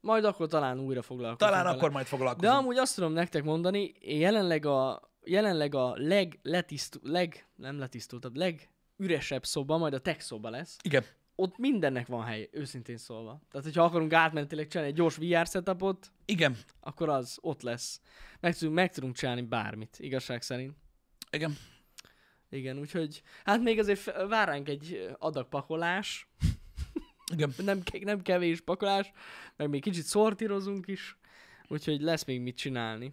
Majd akkor talán újra foglalkozunk talán vele. akkor majd De foglalkozunk. amúgy azt tudom nektek mondani, jelenleg a, jelenleg a leg, letisztu, leg, nem letisztultabb, legüresebb szoba, majd a tech szoba lesz. Igen. Ott mindennek van hely, őszintén szólva. Tehát, hogyha akarunk átmenetileg csinálni egy gyors VR setupot, Igen. akkor az ott lesz. Meg tudunk, meg tudunk csinálni bármit, igazság szerint. Igen. Igen, úgyhogy hát még azért f- vár ránk egy adag pakolás, Igen. nem, nem kevés pakolás, meg még kicsit szortírozunk is, úgyhogy lesz még mit csinálni.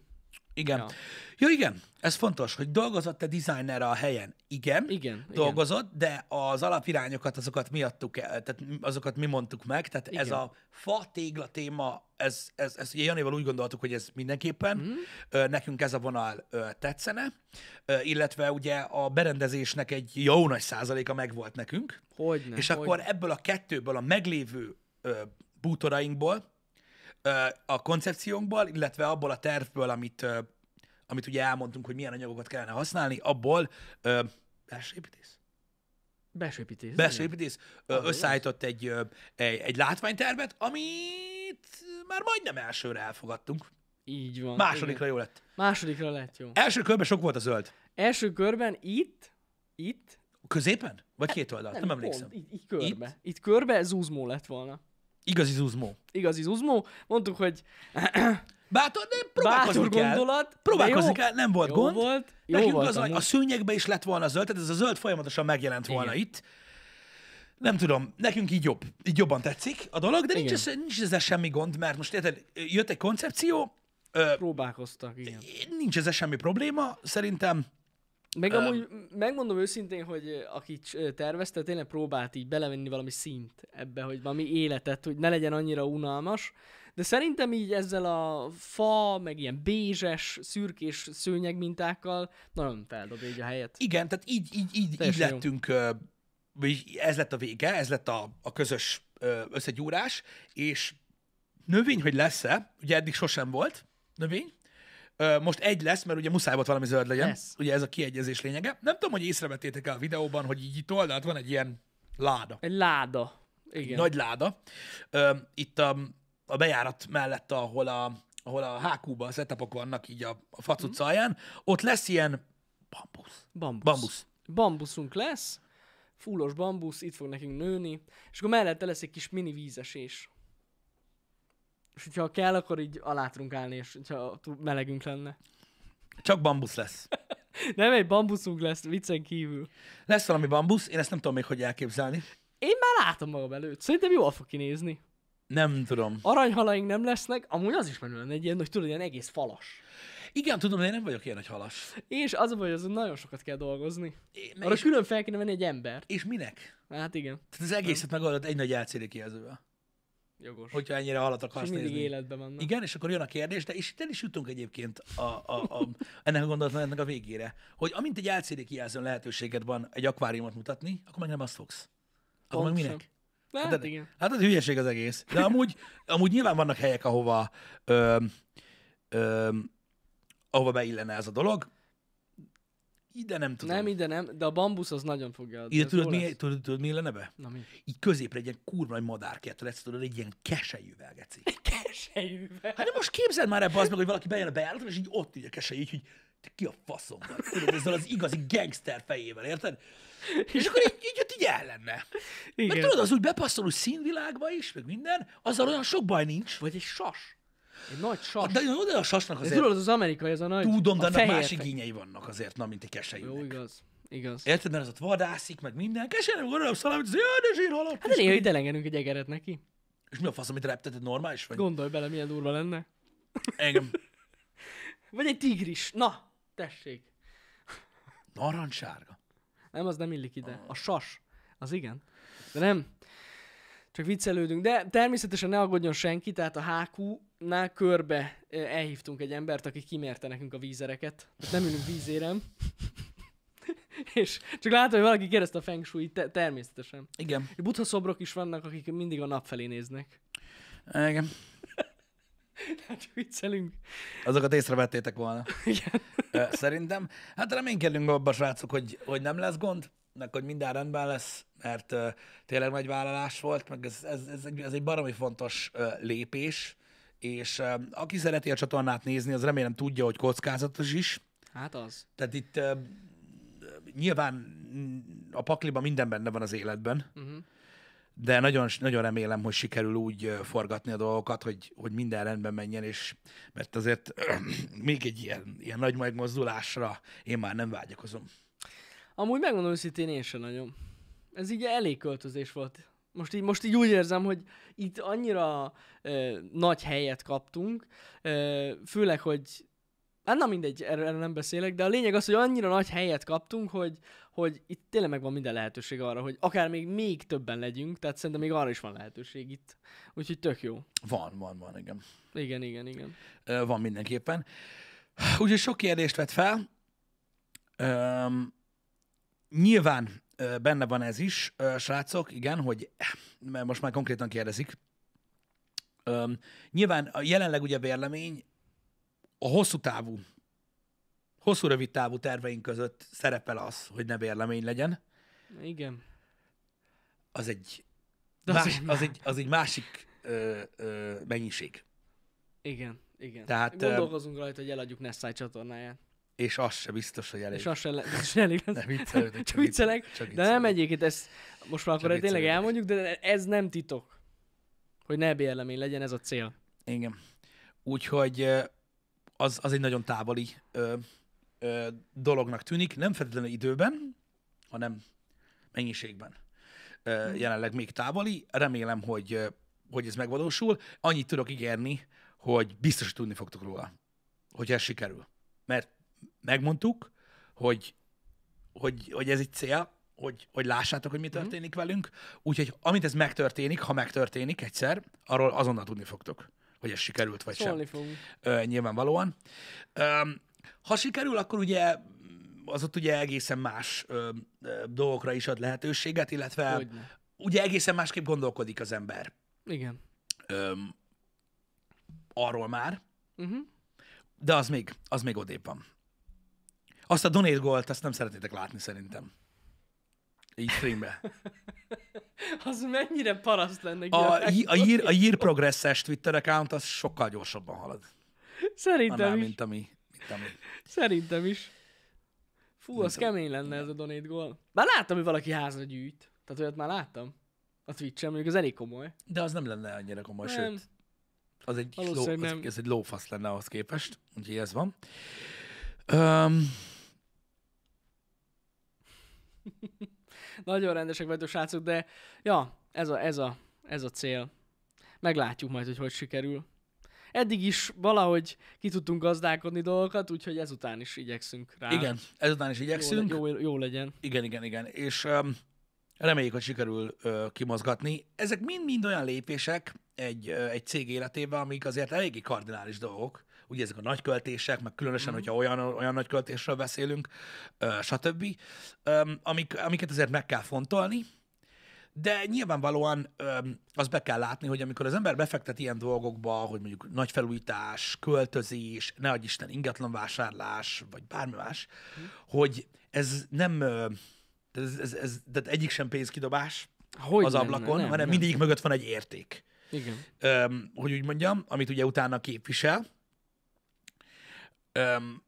Igen. Ja. Ja. Jó, igen. Ez fontos, hogy dolgozott-e designerre a helyen? Igen. Igen, igen. dolgozott, de az alapirányokat, azokat mi adtuk el, tehát azokat mi mondtuk meg, tehát Igen. ez Igen. a fa tégla téma, ez, ez, ez ugye Janival úgy gondoltuk, hogy ez mindenképpen, mm. ö, nekünk ez a vonal ö, tetszene, ö, illetve ugye a berendezésnek egy jó nagy százaléka megvolt nekünk, Hogyne, és hogyne. akkor ebből a kettőből, a meglévő ö, bútorainkból, a koncepciónkból, illetve abból a tervből, amit, amit ugye elmondtunk, hogy milyen anyagokat kellene használni, abból ö, belső építész? Belső építész. Belső építész összeállított egy, egy, egy látványtervet, amit már majdnem elsőre elfogadtunk. Így van. Másodikra igen. jó lett. Másodikra lett jó. Első körben sok volt a zöld. Első körben itt, itt, Középen? Vagy két oldalt? Nem, nem emlékszem. Pont, itt, itt körbe. Itt? itt körbe zúzmó lett volna. Igazi zuzmó. Igazi zuzmó. Mondtuk, hogy (clears throat) Bátor, de próbálkozni bátor kell. gondolat. Próbálkozni jó. kell, nem volt Jó gond. volt. Jó Nekünk volt az, a, amúgy. a szőnyegbe is lett volna zöld, tehát ez a zöld folyamatosan megjelent volna Igen. itt. Nem tudom, nekünk így jobb, így jobban tetszik a dolog, de nincs, ez, nincs ezzel semmi gond, mert most érted, jött egy koncepció, ö, Próbálkoztak, igen. nincs ezzel semmi probléma, szerintem Meg amúgy megmondom őszintén, hogy aki tervezte, tényleg próbált így belevenni valami színt ebbe, hogy valami életet, hogy ne legyen annyira unalmas. De szerintem így ezzel a fa, meg ilyen bézses, szürkés szőnyeg mintákkal nagyon feldobja így a helyet. igen, tehát így, így, így, így Teljesen jó. lettünk, vagy ez lett a vége, ez lett a, a közös összegyúrás, és növény, hogy lesz-e, ugye eddig sosem volt növény, most egy lesz, mert ugye muszáj volt valami zöld legyen. Lesz. Ugye ez a kiegyezés lényege. Nem tudom, hogy észrevettétek el a videóban, hogy így itt oldalt van egy ilyen láda. Egy láda. Igen. Nagy láda. Itt a, a bejárat mellett, ahol a, ahol a HQ-ba a setupok vannak így a, a facuc alján, ott lesz ilyen bambusz. Bambusz. Bambusz. Bambuszunk lesz, fullos bambusz, itt fog nekünk nőni, és akkor mellette lesz egy kis mini vízesés. És hogyha kell, akkor így alá tudunk állni, és túl melegünk lenne. Csak bambusz lesz. (laughs) Nem egy bambuszunk lesz, viccen kívül. Lesz valami bambusz, én ezt nem tudom még, hogy elképzelni. Én már látom magam előtt. Szerintem jól fog kinézni. Nem tudom. Aranyhalaink nem lesznek, amúgy az is menő lenne egy ilyen, hogy tudod, ilyen egész falas. Igen, tudom, de én nem vagyok ilyen nagy halas. És az a baj, hogy azon nagyon sokat kell dolgozni. É, Arra és, külön fel kéne venni egy embert. és minek? Hát igen, Tehát az egészet megoldott egy nagy LCD kijelzővel. Jogos. Hogyha ennyire halat és akarsz mindig nézni. életben vannak. Igen, és akkor jön a kérdés, de és itt el is jutunk egyébként a, a, a, ennek a gondolatnak a végére, hogy amint egy LCD kijelzőn lehetőséged van egy akváriumot mutatni, akkor meg nem azt fogsz. Akkor meg Pontosan. minek? Hát, Hát, igen. hát az hülyeség az egész. De amúgy, amúgy nyilván vannak helyek, ahova, ö, ö, ahova beillene ez a dolog. Ide nem tudom. Nem, ide nem, de a bambusz az nagyon fogja adni. Ide tudod mi, tudod, tudod, mi illene be? Na mi? Így középre egy ilyen kurva nagy madárkert lesz, tudod, egy ilyen keselyűvel, geci. Keselyűvel. Hát de most képzeld már ebbe az meg, hogy valaki bejön a bejáraton, és így ott így a kesely, így, hogy te ki a faszom vagy. Tudod, ezzel az igazi gangster fejével, érted? És akkor így, így, ott így el lenne. Meg Igen. tudod, az úgy bepasszol úgy színvilágba is, meg minden, azzal olyan sok baj nincs. Vagy egy sas. Egy nagy sas. De oda a sasnak azért tudod, az amerikai, ez a nagy... tudom, de annak más igényei vannak azért, na, mint egy Jó, keselyűnek. igaz. Igaz. Érted, mert az ott vadászik, meg minden. Kesely nem gondolom szalámit, az jaj, de zsírhalott. Hát de néha ide elengedünk egy egeret neki. És mi a fasz, amit repteted, normális vagy? Gondolj bele, milyen durva lenne. Engem. (laughs) Vagy egy tigris. Na, tessék. Narancssárga. Nem, az nem illik ide. A sas. Az igen. De nem. Csak viccelődünk. De természetesen ne aggódjon senki, tehát a HQ-nál körbe elhívtunk egy embert, aki kimérte nekünk a vízereket. Tehát nem ülünk vízérem. (laughs) És csak látom, hogy valaki kérdezte a feng shui te- természetesen. Igen. Buddha szobrok is vannak, akik mindig a nap felé néznek. Igen. (laughs) Hát viccelünk. Azokat észrevettétek volna. (laughs) Igen. Ö, Szerintem. Hát reménykedünk abban, srácok, hogy, hogy nem lesz gond, meg hogy minden rendben lesz, mert uh, tényleg nagy vállalás volt, meg ez, ez, ez, egy, ez egy baromi fontos uh, lépés, és aki szereti a csatornát nézni, az remélem tudja, hogy kockázatos is. Hát az. Tehát itt nyilván a pakliban minden benne van az életben, Uh-huh. de nagyon, nagyon remélem, hogy sikerül úgy forgatni a dolgokat, hogy, hogy minden rendben menjen, és mert azért (clears throat) még egy ilyen, ilyen nagy megmozdulásra én már nem vágyakozom. Amúgy megmondom őszintén, én sem nagyon. Ez így elég költözés volt. Most így, most így úgy érzem, hogy itt annyira ö, nagy helyet kaptunk, ö, főleg, hogy Hát na mindegy, erről, nem beszélek, de a lényeg az, hogy annyira nagy helyet kaptunk, hogy, hogy itt tényleg megvan minden lehetőség arra, hogy akár még, még többen legyünk, tehát szerintem még arra is van lehetőség itt. Úgyhogy tök jó. Van, van, van, igen. Igen, igen, igen. Ö, Van mindenképpen. Úgyhogy sok kérdést vett fel. Üm, nyilván benne van ez is, srácok, igen, hogy mert most már konkrétan kérdezik. Nyilván a jelenleg ugye vérlemény a hosszú távú, hosszú rövid távú terveink között szerepel az, hogy ne vérlemény legyen. Igen. Az egy, De más, az egy, az egy másik ö, ö, mennyiség. Igen, igen. Tehát, Gondolkozunk rajta, hogy eladjuk Nessai csatornáját. És az se biztos, hogy elég. És az sem, le, sem elég lesz. Ne viccelődj, Csak viccelek, de nem egyébként ezt most már akkor tényleg viccelődök. elmondjuk, de ez nem titok. Hogy ne bérlemény legyen, ez a cél. Igen. Úgyhogy az, az egy nagyon távoli ö, ö, dolognak tűnik, nem feltétlenül időben, hanem mennyiségben. Ö, jelenleg még távoli. Remélem, hogy, ö, hogy ez megvalósul. Annyit tudok ígérni, hogy biztos hogy tudni fogtok róla, hogy ez sikerül. Mert megmondtuk, hogy, hogy, hogy ez egy cél, hogy, hogy lássátok, hogy mi történik velünk. Úgyhogy amit ez megtörténik, ha megtörténik egyszer, arról azonnal tudni fogtok, hogy ez sikerült vagy sem Szólni fogunk. ö, nyilvánvalóan. Ö, ha sikerül, akkor ugye az ott ugye egészen más ö, ö, dolgokra is ad lehetőséget, illetve Hogyne. ugye egészen másképp gondolkodik az ember Igen. ö, arról már, Uh-huh. de az még, az még odébb van. Azt a donate goalt, azt nem szeretnétek látni szerintem. Így streambe. (laughs) Az mennyire paraszt lenne. A, a, year, a year progress-es Twitter account az sokkal gyorsabban halad. Szerintem Annál, is. mint ami, mint ami. Szerintem is. Fú, az Mint a- kemény lenne ez a donate goal. Már láttam, hogy valaki házra gyűjt. Tehát olyat már láttam. A Twitch-en, mondjuk az elég komoly. De az nem lenne annyira komoly, Nem. sőt. Az egy, ló, az, nem. ez egy lófasz lenne ahhoz képest, úgyhogy ez van. Um, (laughs) Nagyon rendesek vagytok, srácok, de ja, ez a, ez a, ez a cél. Meglátjuk majd, hogy hogy sikerül. Eddig is valahogy ki tudtunk gazdálkodni dolgokat, úgyhogy ezután is igyekszünk rá. igen, ezután is jó, igyekszünk. jó, jó legyen. Igen, igen, igen. És um, reméljük, hogy sikerül uh, kimozgatni. Ezek mind-mind olyan lépések egy, uh, egy cég életében, amik azért eléggé kardinális dolgok. Ugye ezek a nagy költések, meg különösen, mm. hogyha olyan, olyan nagy költésről beszélünk, stb. Amik, amiket azért meg kell fontolni, de nyilvánvalóan öm, azt be kell látni, hogy amikor az ember befektet ilyen dolgokba, hogy mondjuk nagy felújítás, költözés, ne adj Isten ingatlanvásárlás, vagy bármi más, hogy ez nem, ez, ez, ez, tehát egyik sem pénzkidobás Hogy az nem, ablakon, nem, hanem nem. mindegyik mögött van egy érték. Igen. Öm, hogy úgy mondjam, amit ugye utána képvisel. Öm,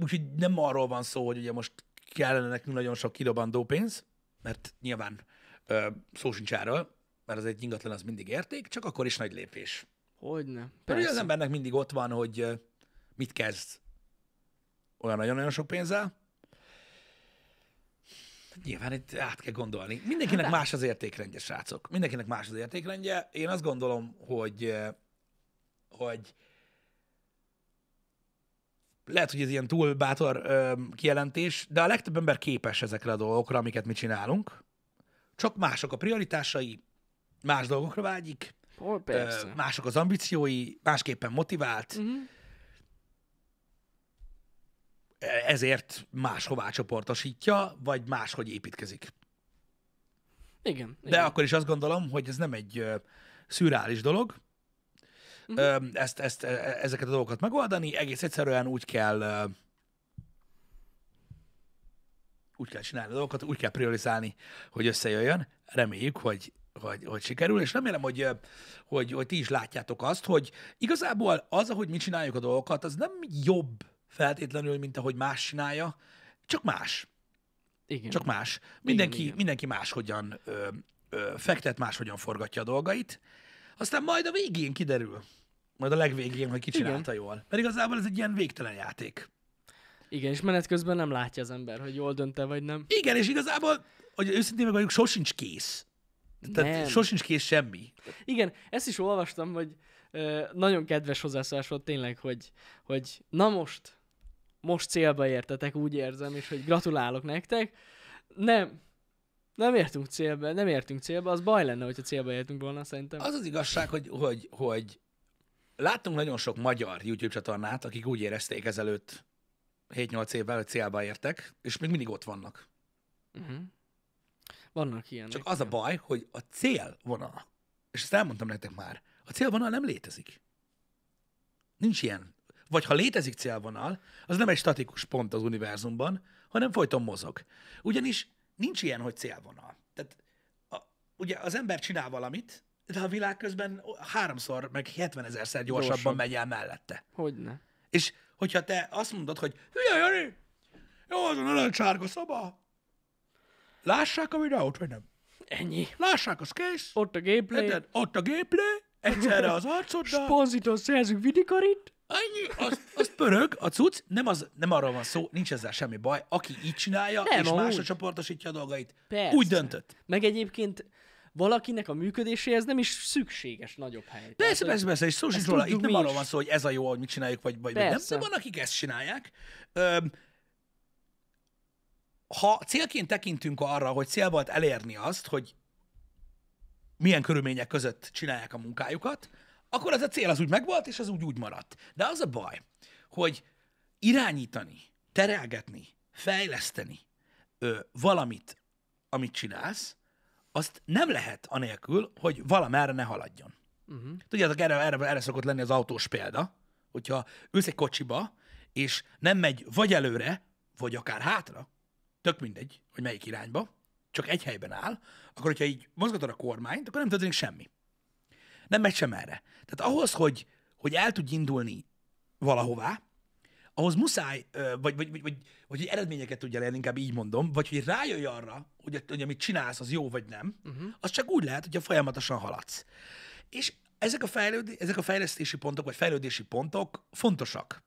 úgyhogy nem arról van szó, hogy ugye most kellene nekünk nagyon sok kidobandó pénz, mert nyilván ö, szó sincs erről, mert az egy ingatlan az mindig érték, csak akkor is nagy lépés. Hogyne. Mert ugye az Persze. embernek mindig ott van, hogy mit kezd olyan nagyon-nagyon sok pénzzel. Nyilván itt át kell gondolni. Mindenkinek Hát más az értékrendje, srácok. Mindenkinek más az értékrendje. Én azt gondolom, hogy, hogy lehet, hogy ez ilyen túl bátor ö, kijelentés, de a legtöbb ember képes ezekre a dolgokra, amiket mi csinálunk. Csak mások a prioritásai, más dolgokra vágyik, Hol, ö, mások az ambíciói, másképpen motivált, Uh-huh. ezért máshová csoportosítja, vagy máshogy építkezik. Igen. De igen. akkor is azt gondolom, hogy ez nem egy ö, szürreális dolog, ö, ezt, ezt, e- ezeket a dolgokat megoldani, egész egyszerűen úgy kell úgy kell csinálni a dolgokat, úgy kell priorizálni, hogy összejöjjön. Reméljük, hogy, hogy, hogy sikerül, és remélem, hogy, hogy, hogy ti is látjátok azt, hogy igazából az, ahogy mi csináljuk a dolgokat, az nem jobb feltétlenül, mint ahogy más csinálja, csak más. Igen. Csak más. Mindenki, igen. mindenki máshogyan ö, ö, fektet, máshogyan forgatja a dolgait. Aztán majd a végén kiderül. Majd a legvégén, hogy ki Igen. csinálta jól. Mert igazából ez egy ilyen végtelen játék. Igen, és menet közben nem látja az ember, hogy jól dönt vagy nem. Igen, és igazából, hogy őszintén meg vagyunk, sosincs kész. Tehát Nem. sosincs kész semmi. Igen, ezt is olvastam, hogy ö, nagyon kedves hozzászólás volt tényleg, hogy, hogy na most, most célba értetek, úgy érzem, és hogy gratulálok nektek. Nem, nem értünk célba, nem értünk célba, az baj lenne, hogyha célba értünk volna, szerintem. Az az igazság, hogy, hogy, hogy láttunk nagyon sok magyar YouTube csatornát, akik úgy érezték ezelőtt 7-8 évvel, hogy célba értek, és még mindig ott vannak. Uh-huh. Vannak ilyenek. Csak az a baj, hogy a célvonal, és ezt elmondtam nektek már, a célvonal nem létezik. Nincs ilyen. Vagy ha létezik célvonal, az nem egy statikus pont az univerzumban, hanem folyton mozog. Ugyanis nincs ilyen, hogy célvonal. Tehát a, ugye az ember csinál valamit, de a világ közben háromszor, meg 70 ezerszer gyorsabban Gyorsabb. megy el mellette. Hogyne. És hogyha te azt mondod, hogy hülye Jani, jó, az a narancsárga szoba, lássák a videót, vagy nem? Ennyi. Lássák, az kész. Ott a gameplay. Érted? Ott a gameplay, egyszerre az arcoddal, Sponzitól szerzünk vidikarit. annyi, az, az pörög, a cucc, nem, az, nem arról van szó, nincs ezzel semmi baj. Aki így csinálja, Nem, és másra csoportosítja a dolgait, Persze. úgy döntött. Meg egyébként valakinek a működéséhez nem is szükséges nagyobb hely. Persze, persze, persze, és szó sincs róla. Itt nem arról van szó, hogy ez a jó, hogy mit csináljuk, vagy, vagy nem. De van, akik ezt csinálják. Öm, ha célként tekintünk arra, hogy cél volt elérni azt, hogy milyen körülmények között csinálják a munkájukat, akkor az a cél az úgy megvolt, és az úgy úgy maradt. De az a baj, hogy irányítani, terelgetni, fejleszteni ö, valamit, amit csinálsz, azt nem lehet anélkül, hogy valamerre ne haladjon. Uh-huh. Tudjátok, erre, erre, erre szokott lenni az autós példa, hogyha ülsz egy kocsiba, és nem megy vagy előre, vagy akár hátra, tök mindegy, hogy melyik irányba, csak egy helyben áll, akkor hogyha így mozgatod a kormányt, akkor nem történik semmi. Nem megy sem erre. Tehát ahhoz, hogy, hogy el tudj indulni valahová, ahhoz muszáj, vagy, vagy, vagy, vagy, vagy hogy eredményeket tudja elérni, inkább így mondom, vagy hogy rájöjj arra, hogy, hogy amit csinálsz, az jó vagy nem, uh-huh. az csak úgy lehet, hogyha folyamatosan haladsz. És ezek a, fejlődi, ezek a fejlesztési pontok, vagy fejlődési pontok fontosak.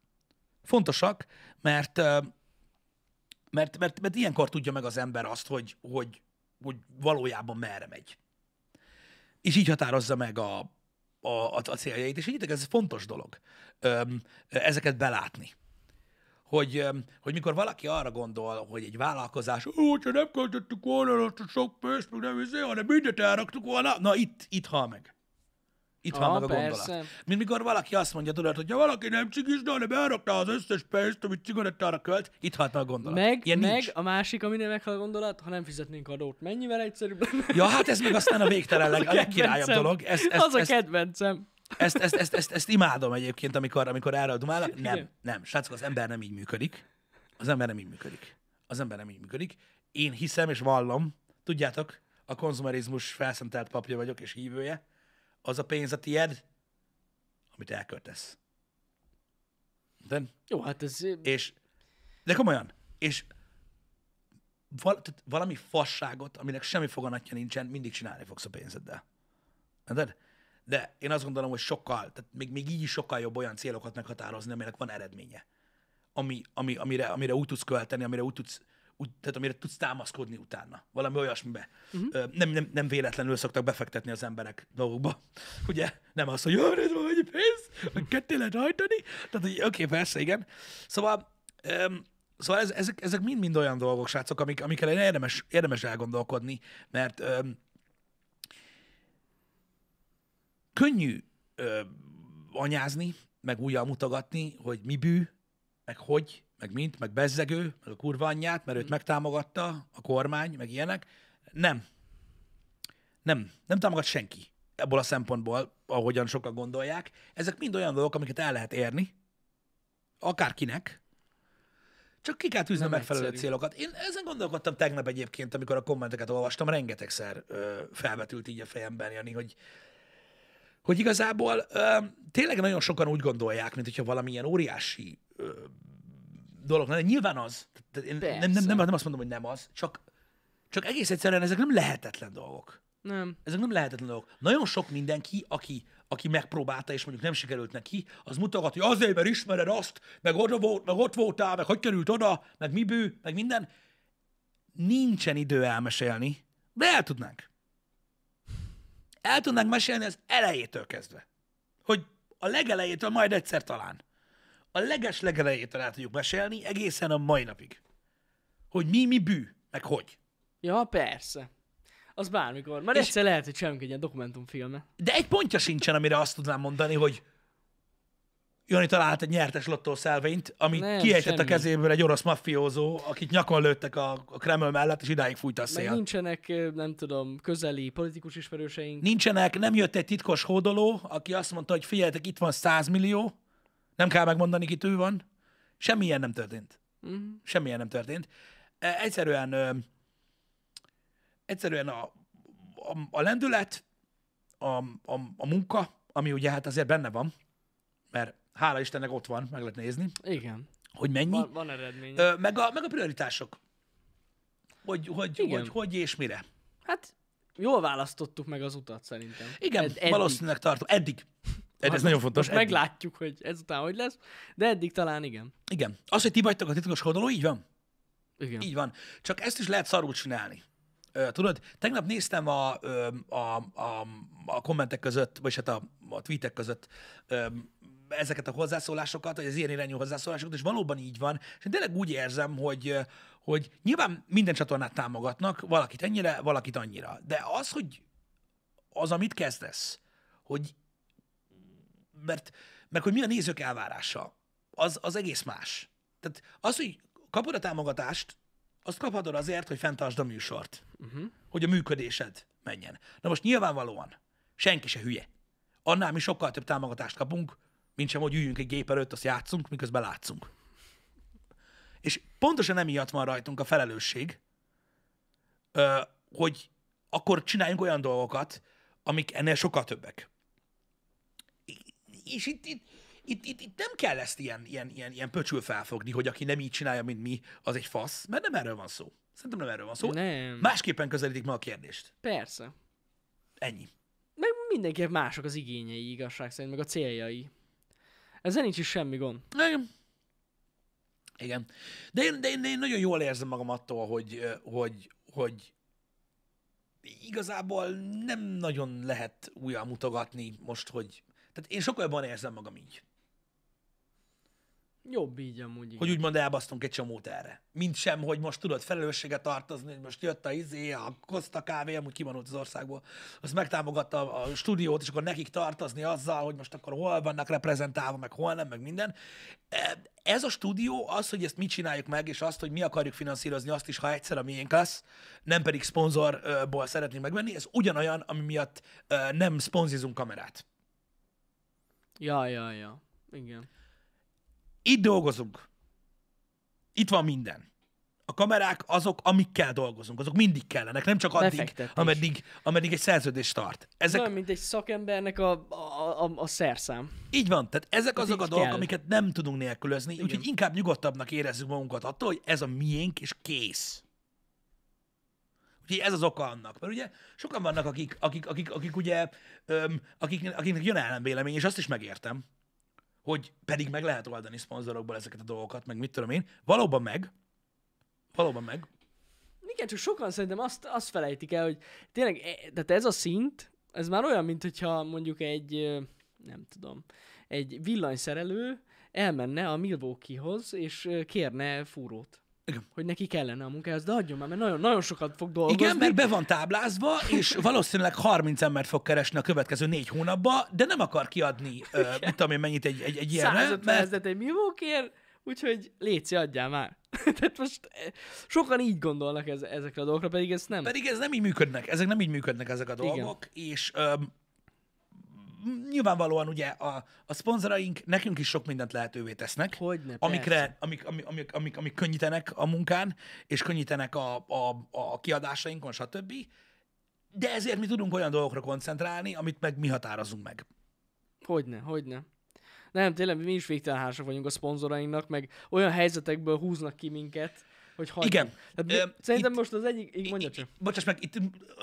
Fontosak, mert, mert, mert, mert ilyenkor tudja meg az ember azt, hogy, hogy, hogy valójában merre megy. És így határozza meg a, a, a, céljait, és így ez fontos dolog, ezeket belátni. Hogy, hogy mikor valaki arra gondol, hogy egy vállalkozás, ó, hogyha nem költöttük volna azt a sok pénzt, meg nem izé, hanem mindent elraktuk volna, na itt, itt hal meg. Itt hal Ah, meg a gondolat. persze. Mint mikor valaki azt mondja, tudod, hogy ha valaki nem cigizna, hanem elrakta az összes pénzt, amit cigarettára költ, itt halt a gondolat. Meg, Ilyen meg nincs. a másik, amire meghal a gondolat, ha nem fizetnénk adót, mennyivel egyszerűbb lenne? Ja, hát ez meg aztán a végtelen leg, a legkirályabb dolog. Ez, ez, az a ez, kedvencem. Ezt, ezt, ezt, ezt, ezt imádom egyébként, amikor, amikor erről dumálnak. Nem, nem. Srácok, az ember nem így működik. Az ember nem így működik. Az ember nem így működik. Én hiszem és vallom, tudjátok, a konzumerizmus felszentelt papja vagyok és hívője, az a pénz a tied, amit elköltesz. De, Jó, hát ez... és, de komolyan, és val, valami fasságot, aminek semmi foganatja nincsen, mindig csinálni fogsz a pénzeddel. Érted? De én azt gondolom, hogy sokkal, tehát még, még így is sokkal jobb olyan célokat meghatározni, aminek van eredménye. Ami, ami, amire, amire úgy tudsz költeni, amire úgy tudsz, úgy, tehát amire tudsz támaszkodni utána. Valami olyasmibe. Uh-huh. Nem, nem, nem véletlenül szoktak befektetni az emberek dolgokba. (laughs) Ugye? Nem az, hogy ez van egy pénz, meg ketté lehet hajtani. Tehát, hogy oké, okay, persze, igen. Szóval, um, szóval ez, ezek, ezek mind-mind olyan dolgok, srácok, amik, amikkel érdemes, érdemes elgondolkodni, mert um, könnyű ö, anyázni, meg újjal mutogatni, hogy mi bű, meg hogy, meg mint, meg bezzegő, meg a kurva anyját, mert őt megtámogatta a kormány, meg ilyenek. Nem. Nem. Nem támogat senki ebből a szempontból, ahogyan sokan gondolják. Ezek mind olyan dolgok, amiket el lehet érni, akárkinek, csak ki kell tűzni a megfelelő egyszerű. célokat. Én ezen gondolkodtam tegnap egyébként, amikor a kommenteket olvastam, rengetegszer ö, felvetült így a fejemben, Jani, hogy, hogy igazából ö, tényleg nagyon sokan úgy gondolják, mint hogyha valamilyen óriási ö, dolog lenne. Nyilván az. Én nem, nem, nem, nem azt mondom, hogy nem az, csak, csak egész egyszerűen ezek nem lehetetlen dolgok. Nem. Ezek nem lehetetlen dolgok. Nagyon sok mindenki, aki, aki megpróbálta, és mondjuk nem sikerült neki, az mutogat, hogy azért, mert ismered azt, meg, oda volt, meg ott voltál, meg hogy került oda, meg mi bű, meg minden. Nincsen idő elmesélni, de el tudnánk. El tudnánk mesélni az elejétől kezdve. Hogy a legelejétől majd egyszer talán. A leges legelejétől el tudjuk mesélni egészen a mai napig. Hogy mi, mi bű, meg hogy. Ja, persze. Az bármikor. Már És- egyszer lehet, hogy csinálunk egy ilyen dokumentumfilme. De egy pontja sincsen, amire azt tudnám mondani, hogy Jani talált egy nyertes lottószelvényt, amit Nem, kiejtett a kezéből egy orosz maffiózó, akit nyakon lőttek a, a Kreml mellett, és idáig fújta a Meg szél. nincsenek, ö, nem tudom, közeli politikus ismerőseink. Nincsenek, nem jött egy titkos hódoló, aki azt mondta, hogy figyeljetek, itt van 100 millió, nem kell megmondani, ki ő van. Semmilyen nem történt. Mhm. Semmilyen nem történt. E, Egyszerűen, ö, egyszerűen a, a, a lendület, a, a, a munka, ami ugye hát azért benne van, mert hála Istennek ott van, meg lehet nézni, Igen. hogy mennyi, Van, van eredmény. ö, meg, a, meg a prioritások. Hogy hogy, Igen. hogy hogy és mire. Hát jól választottuk meg az utat szerintem. Igen, Ed- eddig. valószínűleg tartom. Eddig. Ez Most- nagyon fontos. Most eddig. meglátjuk, hogy ezután hogy lesz, de eddig talán igen. Igen. Az, hogy ti vagytok a titkos hódoló, így van. Igen. Így van. Csak ezt is lehet szarul csinálni. Tudod, tegnap néztem a, a, a, a kommentek között, vagy hát a, a tweetek között ezeket a hozzászólásokat, vagy az ilyen irányú hozzászólásokat, és valóban így van. És én tényleg úgy érzem, hogy, hogy nyilván minden csatornát támogatnak, valakit ennyire, valakit annyira. De az, hogy az, amit kezdesz, hogy mert, mert hogy mi a nézők elvárása, az, az egész más. Tehát az, hogy kapod a támogatást, azt kaphatod azért, hogy fenntartsd a műsort. Uh-huh. Hogy a működésed menjen. Na most nyilvánvalóan senki se hülye. Annál mi sokkal több támogatást kapunk, mint sem, hogy üljünk egy gép előtt, azt játszunk, miközben látszunk. És pontosan emiatt van rajtunk a felelősség, hogy akkor csináljunk olyan dolgokat, amik ennél sokkal többek. És itt, itt, itt, itt, itt nem kell ezt ilyen, ilyen, ilyen, ilyen pöcsül felfogni, hogy aki nem így csinálja, mint mi, az egy fasz, mert nem erről van szó. Szerintem nem erről van szó. Nem. Másképpen közelítik meg a kérdést. Persze. Ennyi. Meg mindenkinek mások az igényei, igazság szerint, meg a céljai. Ezzel nincs is semmi gond. Igen. Igen. De én, de én, de én nagyon jól érzem magam attól, hogy, hogy, hogy igazából nem nagyon lehet újra mutogatni most, hogy... Tehát én sokkal jobban érzem magam így. Jobb így amúgy. Igen. hogy úgymond elbasztunk egy csomót erre. Mint sem, hogy most tudod felelősséget tartozni, hogy most jött a izé, a Costa kávé, amúgy kimanult az országból, azt megtámogatta a stúdiót, és akkor nekik tartozni azzal, hogy most akkor hol vannak reprezentálva, meg hol nem, meg minden. E, Ez a stúdió, az, hogy ezt mi csináljuk meg, és azt, hogy mi akarjuk finanszírozni azt is, ha egyszer a miénk lesz, nem pedig szponzorból szeretnénk megvenni, ez ugyanolyan, ami miatt ö, nem szponzizunk kamerát. Ja, ja, ja. Igen. Itt dolgozunk. Itt van minden. A kamerák azok, amikkel dolgozunk, azok mindig kellenek, nem csak addig, ameddig, ameddig egy szerződés tart. Ezek, Olyan, mint egy szakembernek a, a, a, a szerszám. így van, tehát ezek Ez azok a dolgok, kell. amiket nem tudunk nélkülözni, úgyhogy inkább nyugodtabbnak érezzük magunkat attól, hogy ez a miénk, és kész. Úgyhogy ez az oka annak. Mert ugye sokan vannak, akik, akik, akik, akik ugye, öm, akik, akiknek jön ellenvélemény, és azt is megértem, hogy pedig meg lehet oldani szponzorokból ezeket a dolgokat, meg mit tudom én. Valóban meg. Valóban meg. Igen, csak sokan szerintem azt, azt felejtik el, hogy tényleg, e- tehát ez a szint, ez már olyan, mint hogyha mondjuk egy, nem tudom, egy villanyszerelő elmenne a Milwaukee-hoz, és kérne fúrót. Igen. Hogy neki kellene a munkához, de adjon már, mert nagyon, nagyon sokat fog dolgozni. Igen, mert be van táblázva, és valószínűleg 30 embert fog keresni a következő négy hónapba, de nem akar kiadni, ö, mit tudom én, mennyit egy, egy, egy ilyenre, 150 mert egy Milwaukee úgyhogy léci, adjál már. (laughs) Tehát most eh, sokan így gondolnak ez, ezekre a dolgokra, pedig ez nem. Pedig ez nem így működnek, ezek nem így működnek ezek a dolgok, Igen. és öm, nyilvánvalóan ugye a, a szponzoraink nekünk is sok mindent lehetővé tesznek, Hogyne, amikre, persze. amik, amik, amik, amik, amik könnyítenek a munkán, és könnyítenek a, a, a kiadásainkon, stb. De ezért mi tudunk olyan dolgokra koncentrálni, amit meg mi határozunk meg. Hogyne, hogyne. Nem, tényleg mi is végtelen hálásak vagyunk a szponzorainknak, meg olyan helyzetekből húznak ki minket, hogy hagyjuk. Igen. Tehát Ö, szerintem itt- most az egyik, így mondja csak. Bocsáss meg, itt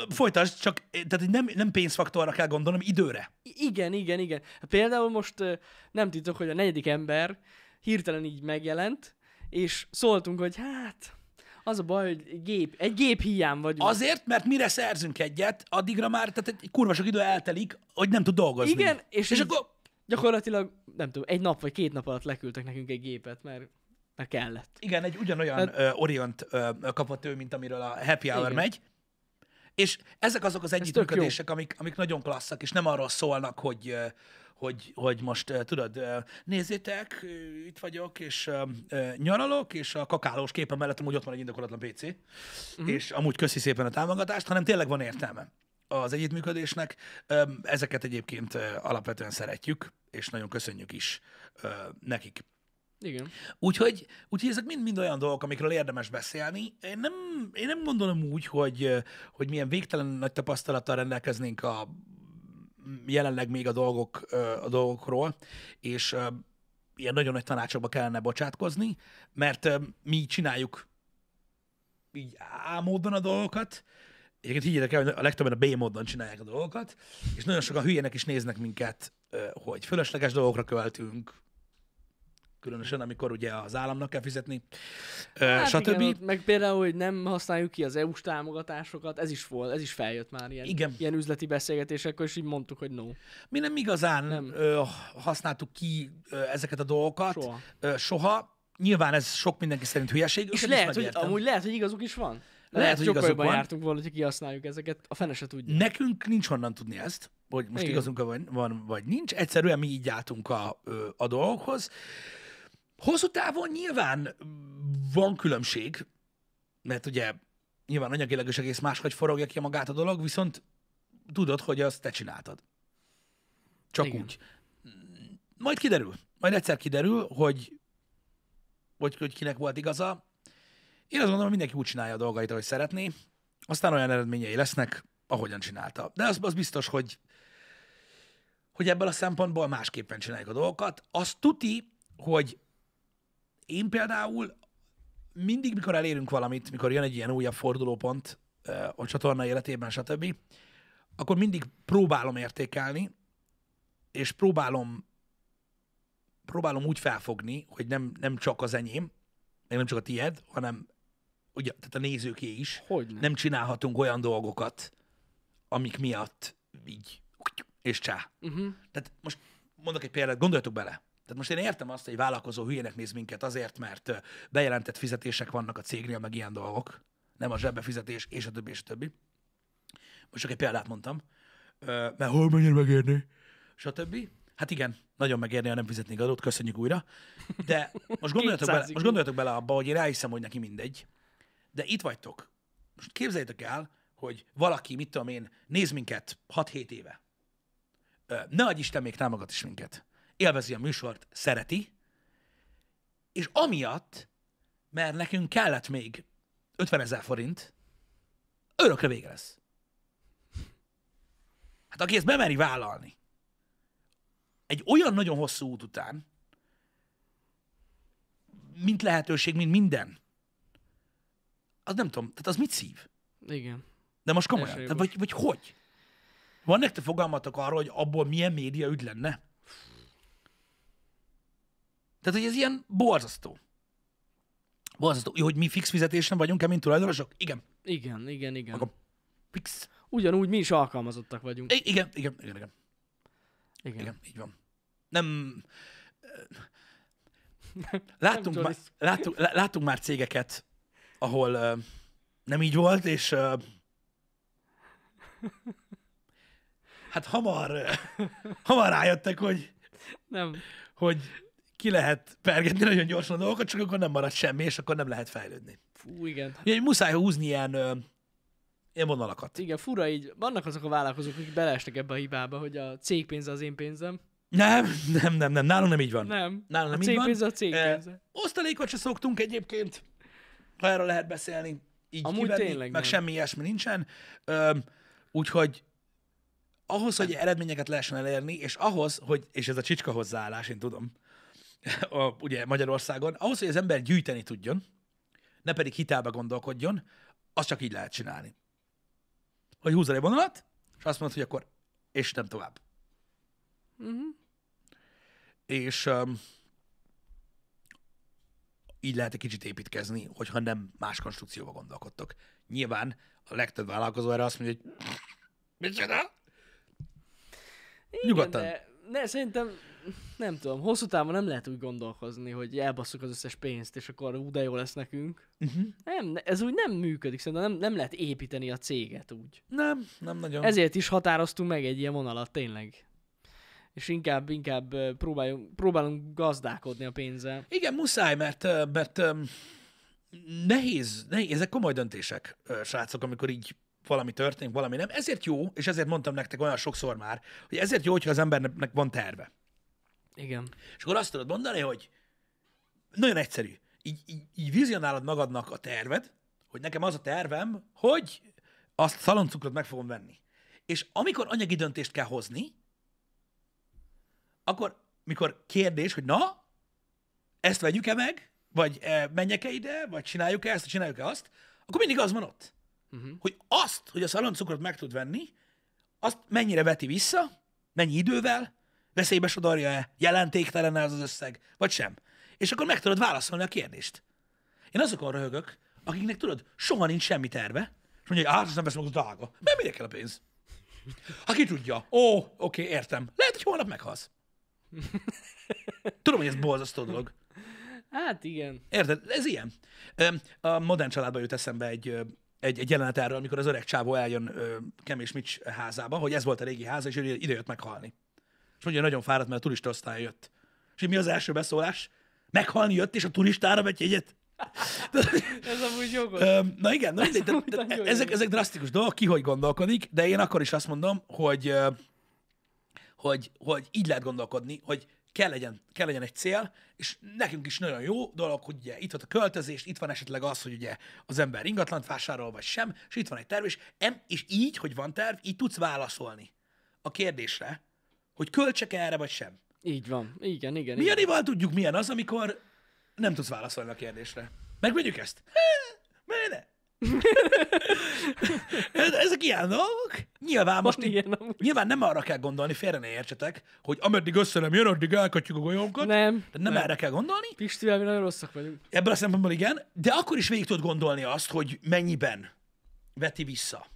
folytasd, csak tehát nem, nem pénzfaktorra kell gondolnom, időre. Igen, igen, igen. Például most nem titok, hogy a negyedik ember hirtelen így megjelent, és szóltunk, hogy hát, az a baj, hogy gép, egy gép hiány vagyunk. Azért, mert mire szerzünk egyet, addigra már tehát egy kurva sok idő eltelik, hogy nem tud dolgozni. Igen, és, és akkor gyakorlatilag, nem tudom, egy nap vagy két nap alatt leküldtek nekünk egy gépet, mert, mert kellett. Igen, egy ugyanolyan Hát- hát, Orient ö, kapott ő, mint amiről a Happy Hour Igen. megy. És ezek azok az együttműködések, amik, amik nagyon klasszak, és nem arról szólnak, hogy, ö, hogy, hogy most ö, tudod, ö, nézzétek, ö, itt vagyok, és nyaralok, és a kakálós képen mellett amúgy ott van egy indokolatlan PC, Mhm. uh-huh. és amúgy köszi szépen a támogatást, hanem tényleg van értelme az együttműködésnek. Ö, Ezeket egyébként alapvetően szeretjük, és nagyon köszönjük is nekik. Igen. Úgyhogy, úgyhogy ezek mind-mind olyan dolgok, amikről érdemes beszélni. Én nem, én nem gondolom úgy, hogy, hogy milyen végtelen nagy tapasztalattal rendelkeznénk a jelenleg még a, dolgok, a dolgokról, és ilyen nagyon nagy tanácsokba kellene bocsátkozni, mert mi csináljuk így álmódban a dolgokat, Egyébként higgyétek el, hogy a legtöbben a B módon csinálják a dolgokat, és nagyon sokan hülyének is néznek minket, hogy fölösleges dolgokra költünk, különösen amikor ugye az államnak kell fizetni, Hát stb. Igen, meg például, hogy nem használjuk ki az EU-s támogatásokat, ez is volt, ez is feljött már ilyen, Igen. ilyen üzleti beszélgetésekkor, és így mondtuk, hogy no. Mi nem igazán Nem. Ö, használtuk ki ö, ezeket a dolgokat. Soha. Ö, soha. Nyilván ez sok mindenki szerint hülyeség. És lehet, hogy, amúgy lehet, hogy igazuk is van. Lehet, Lehet, hogy sokkal jobban van. jártunk volna, hogy kihasználjuk ezeket, a fene se tudja. Nekünk nincs honnan tudni ezt, hogy most Igen. igazunk van, van, vagy nincs. Egyszerűen mi így álltunk a, a dolgokhoz. Hosszú távon nyilván van különbség, mert ugye nyilván anyagilag is egész máshogy forogja ki magát a dolog, viszont tudod, hogy azt te csináltad. Csak Igen. úgy. Majd kiderül. Majd egyszer kiderül, hogy, hogy, hogy kinek volt igaza. Én azt gondolom, hogy mindenki úgy csinálja a dolgait, ahogy szeretné. Aztán olyan eredményei lesznek, ahogyan csinálta. De az, az biztos, hogy, hogy ebből a szempontból másképpen csináljuk a dolgokat. Az tuti, hogy én például mindig, mikor elérünk valamit, mikor jön egy ilyen újabb fordulópont a csatorna életében, stb., akkor mindig próbálom értékelni, és próbálom próbálom úgy felfogni, hogy nem, nem csak az enyém, meg nem csak a tied, hanem ugye, tehát a nézőké is. Hogy nem? Nem csinálhatunk olyan dolgokat, amik miatt így, és csá. Uh-huh. Tehát most mondok egy példát, gondoljatok bele. Tehát most én értem azt, hogy egy vállalkozó hülyének néz minket azért, mert bejelentett fizetések vannak a cégnél, meg ilyen dolgok. Nem a zsebbe fizetés, és a többi, és a többi. Most csak egy példát mondtam. Mert hol mennyire megérni? Stb. Hát igen, nagyon megérni, ha nem fizetnék adót, köszönjük újra. De most gondoljatok, 200 bele, most gondoljatok bele abba, hogy én elhiszem, hogy neki mindegy. De itt vagytok. Most képzeljétek el, hogy valaki, mit tudom én, néz minket 6-7 éve. Ne adj Isten, még támogat is minket. Élvezi a műsort, szereti, és amiatt, mert nekünk kellett még 50 ezer forint, örökre vége lesz. Hát aki ezt bemeri vállalni, egy olyan nagyon hosszú út után, mint lehetőség, mint minden, az nem tudom, tehát az mit szív? Igen. De most komolyan, tehát vagy, vagy hogy? Van nektek fogalmatok arról, hogy abból milyen média ügy lenne? Tehát, hogy ez ilyen borzasztó. Borzasztó. Jó, hogy mi fix fizetésen vagyunk-e, mint tulajdonosok? Igen. Igen, igen, igen. Akkor fix. Ugyanúgy mi is alkalmazottak vagyunk. I- igen, igen, igen, igen, Igen. igen, így van. Nem... (laughs) Láttunk, Nem már, láttunk, lá- láttunk már cégeket, ahol uh, nem így volt, és uh, hát hamar, uh, hamar rájöttek, hogy, Nem. hogy ki lehet pergetni nagyon gyorsan a dolgokat, csak akkor nem marad semmi, és akkor nem lehet fejlődni. Fú, igen. Ugye muszáj húzni ilyen, uh, ilyen vonalakat. Igen, fura így. Vannak azok a vállalkozók, akik beleestek ebbe a hibába, hogy a cég pénze az én pénzem. Nem, nem, nem, nem, nálunk nem így van. Nem. Nálunk a nem így cég van. a cég pénze. Osztalékot se szoktunk egyébként, ha erről lehet beszélni. Így Amúgy kivenni, tényleg meg nem. semmi ilyesmi nincsen. Öm, úgyhogy ahhoz, hogy eredményeket lehessen elérni, és ahhoz, hogy, és ez a csicska hozzáállás, én tudom, (laughs) a, ugye Magyarországon, ahhoz, hogy az ember gyűjteni tudjon, ne pedig hitelbe gondolkodjon, azt csak így lehet csinálni. Hogy húzol egy vonalat, és azt mondod, hogy akkor, és nem tovább. Uh-huh. és um, így lehet egy kicsit építkezni, hogyha nem más konstrukcióba gondolkodtok. Nyilván a legtöbb vállalkozó erre azt mondja, hogy micsoda? Nyugodtan. Igen, de ne, szerintem nem tudom, hosszú távon nem lehet úgy gondolkozni, hogy elbasszuk az összes pénzt, és akkor ú, de jó lesz nekünk. Uh-huh. Nem, ne- ez úgy nem működik, szerintem nem, nem lehet építeni a céget úgy. Nem, nem nagyon. Ezért is határoztunk meg egy ilyen vonalat, tényleg. És inkább, inkább ö, próbáljunk, próbálunk gazdálkodni a pénzzel. Igen, muszáj, mert, mert nehéz, nehéz, ezek komoly döntések, srácok, amikor így valami történik, valami nem. Ezért jó, és ezért mondtam nektek olyan sokszor már, hogy ezért jó, hogyha az embernek van terve. Igen. És akkor azt tudod mondani, hogy nagyon egyszerű. Így, így, így vizionálod magadnak a terved, hogy nekem az a tervem, hogy azt szaloncukrot meg fogom venni. És amikor anyagi döntést kell hozni, akkor, mikor kérdés, hogy na, ezt vegyük-e meg, vagy e, menjek-e ide, vagy csináljuk-e ezt, vagy csináljuk-e azt, akkor mindig az van ott. uh-huh. hogy azt, hogy a szaloncukrot meg tud venni, azt mennyire veti vissza, mennyi idővel, veszélybe sodorja-e, jelentéktelen az az összeg, vagy sem. És akkor meg tudod válaszolni a kérdést. Én azokon röhögök, akiknek tudod, soha nincs semmi terve, és mondja, hogy hát, nem veszem, az drága. Mert mire kell a pénz? Ha ki tudja. Ó, oké, okay, értem. Lehet, hogy holnap meghalsz. Tudom, hogy ez borzasztó dolog. Hát igen. Érted? Ez ilyen. A modern családban jut eszembe egy, egy, egy jelenet erről, amikor az öreg csávó eljön Kem és Mitch házába, hogy ez volt a régi háza, és ő ide jött meghalni. És mondja, nagyon fáradt, mert a turista osztály jött. És mi az első beszólás? Meghalni jött, és a turistára vett jegyet? (laughs) Ez amúgy jogos. Na igen, na mindegy, de, de, nagyon ezek, ezek drasztikus dolgok, ki hogy gondolkodik, de én akkor is azt mondom, hogy, hogy, hogy így lehet gondolkodni, hogy kell legyen, kell legyen egy cél, és nekünk is nagyon jó dolog, hogy ugye itt van a költözés, itt van esetleg az, hogy ugye az ember ingatlant vásárol, vagy sem, és itt van egy terv, és, em, és így, hogy van terv, így tudsz válaszolni a kérdésre, hogy költsek erre, vagy sem. Így van. Igen, igen. Mi igen. Janival tudjuk, milyen az, amikor nem tudsz válaszolni a kérdésre. Megvegyük ezt? Miért ne? (laughs) Ezek ilyen dolgok. Nyilván most így, ilyen amúgy. nyilván nem arra kell gondolni, félre ne értsetek, hogy ameddig össze nem jön, addig elkatjuk a golyónkat. Nem. Tehát nem, erre kell gondolni. Pistivel mi nagyon rosszak vagyunk. Ebből a szempontból igen, de akkor is végig tudod gondolni azt, hogy mennyiben veti vissza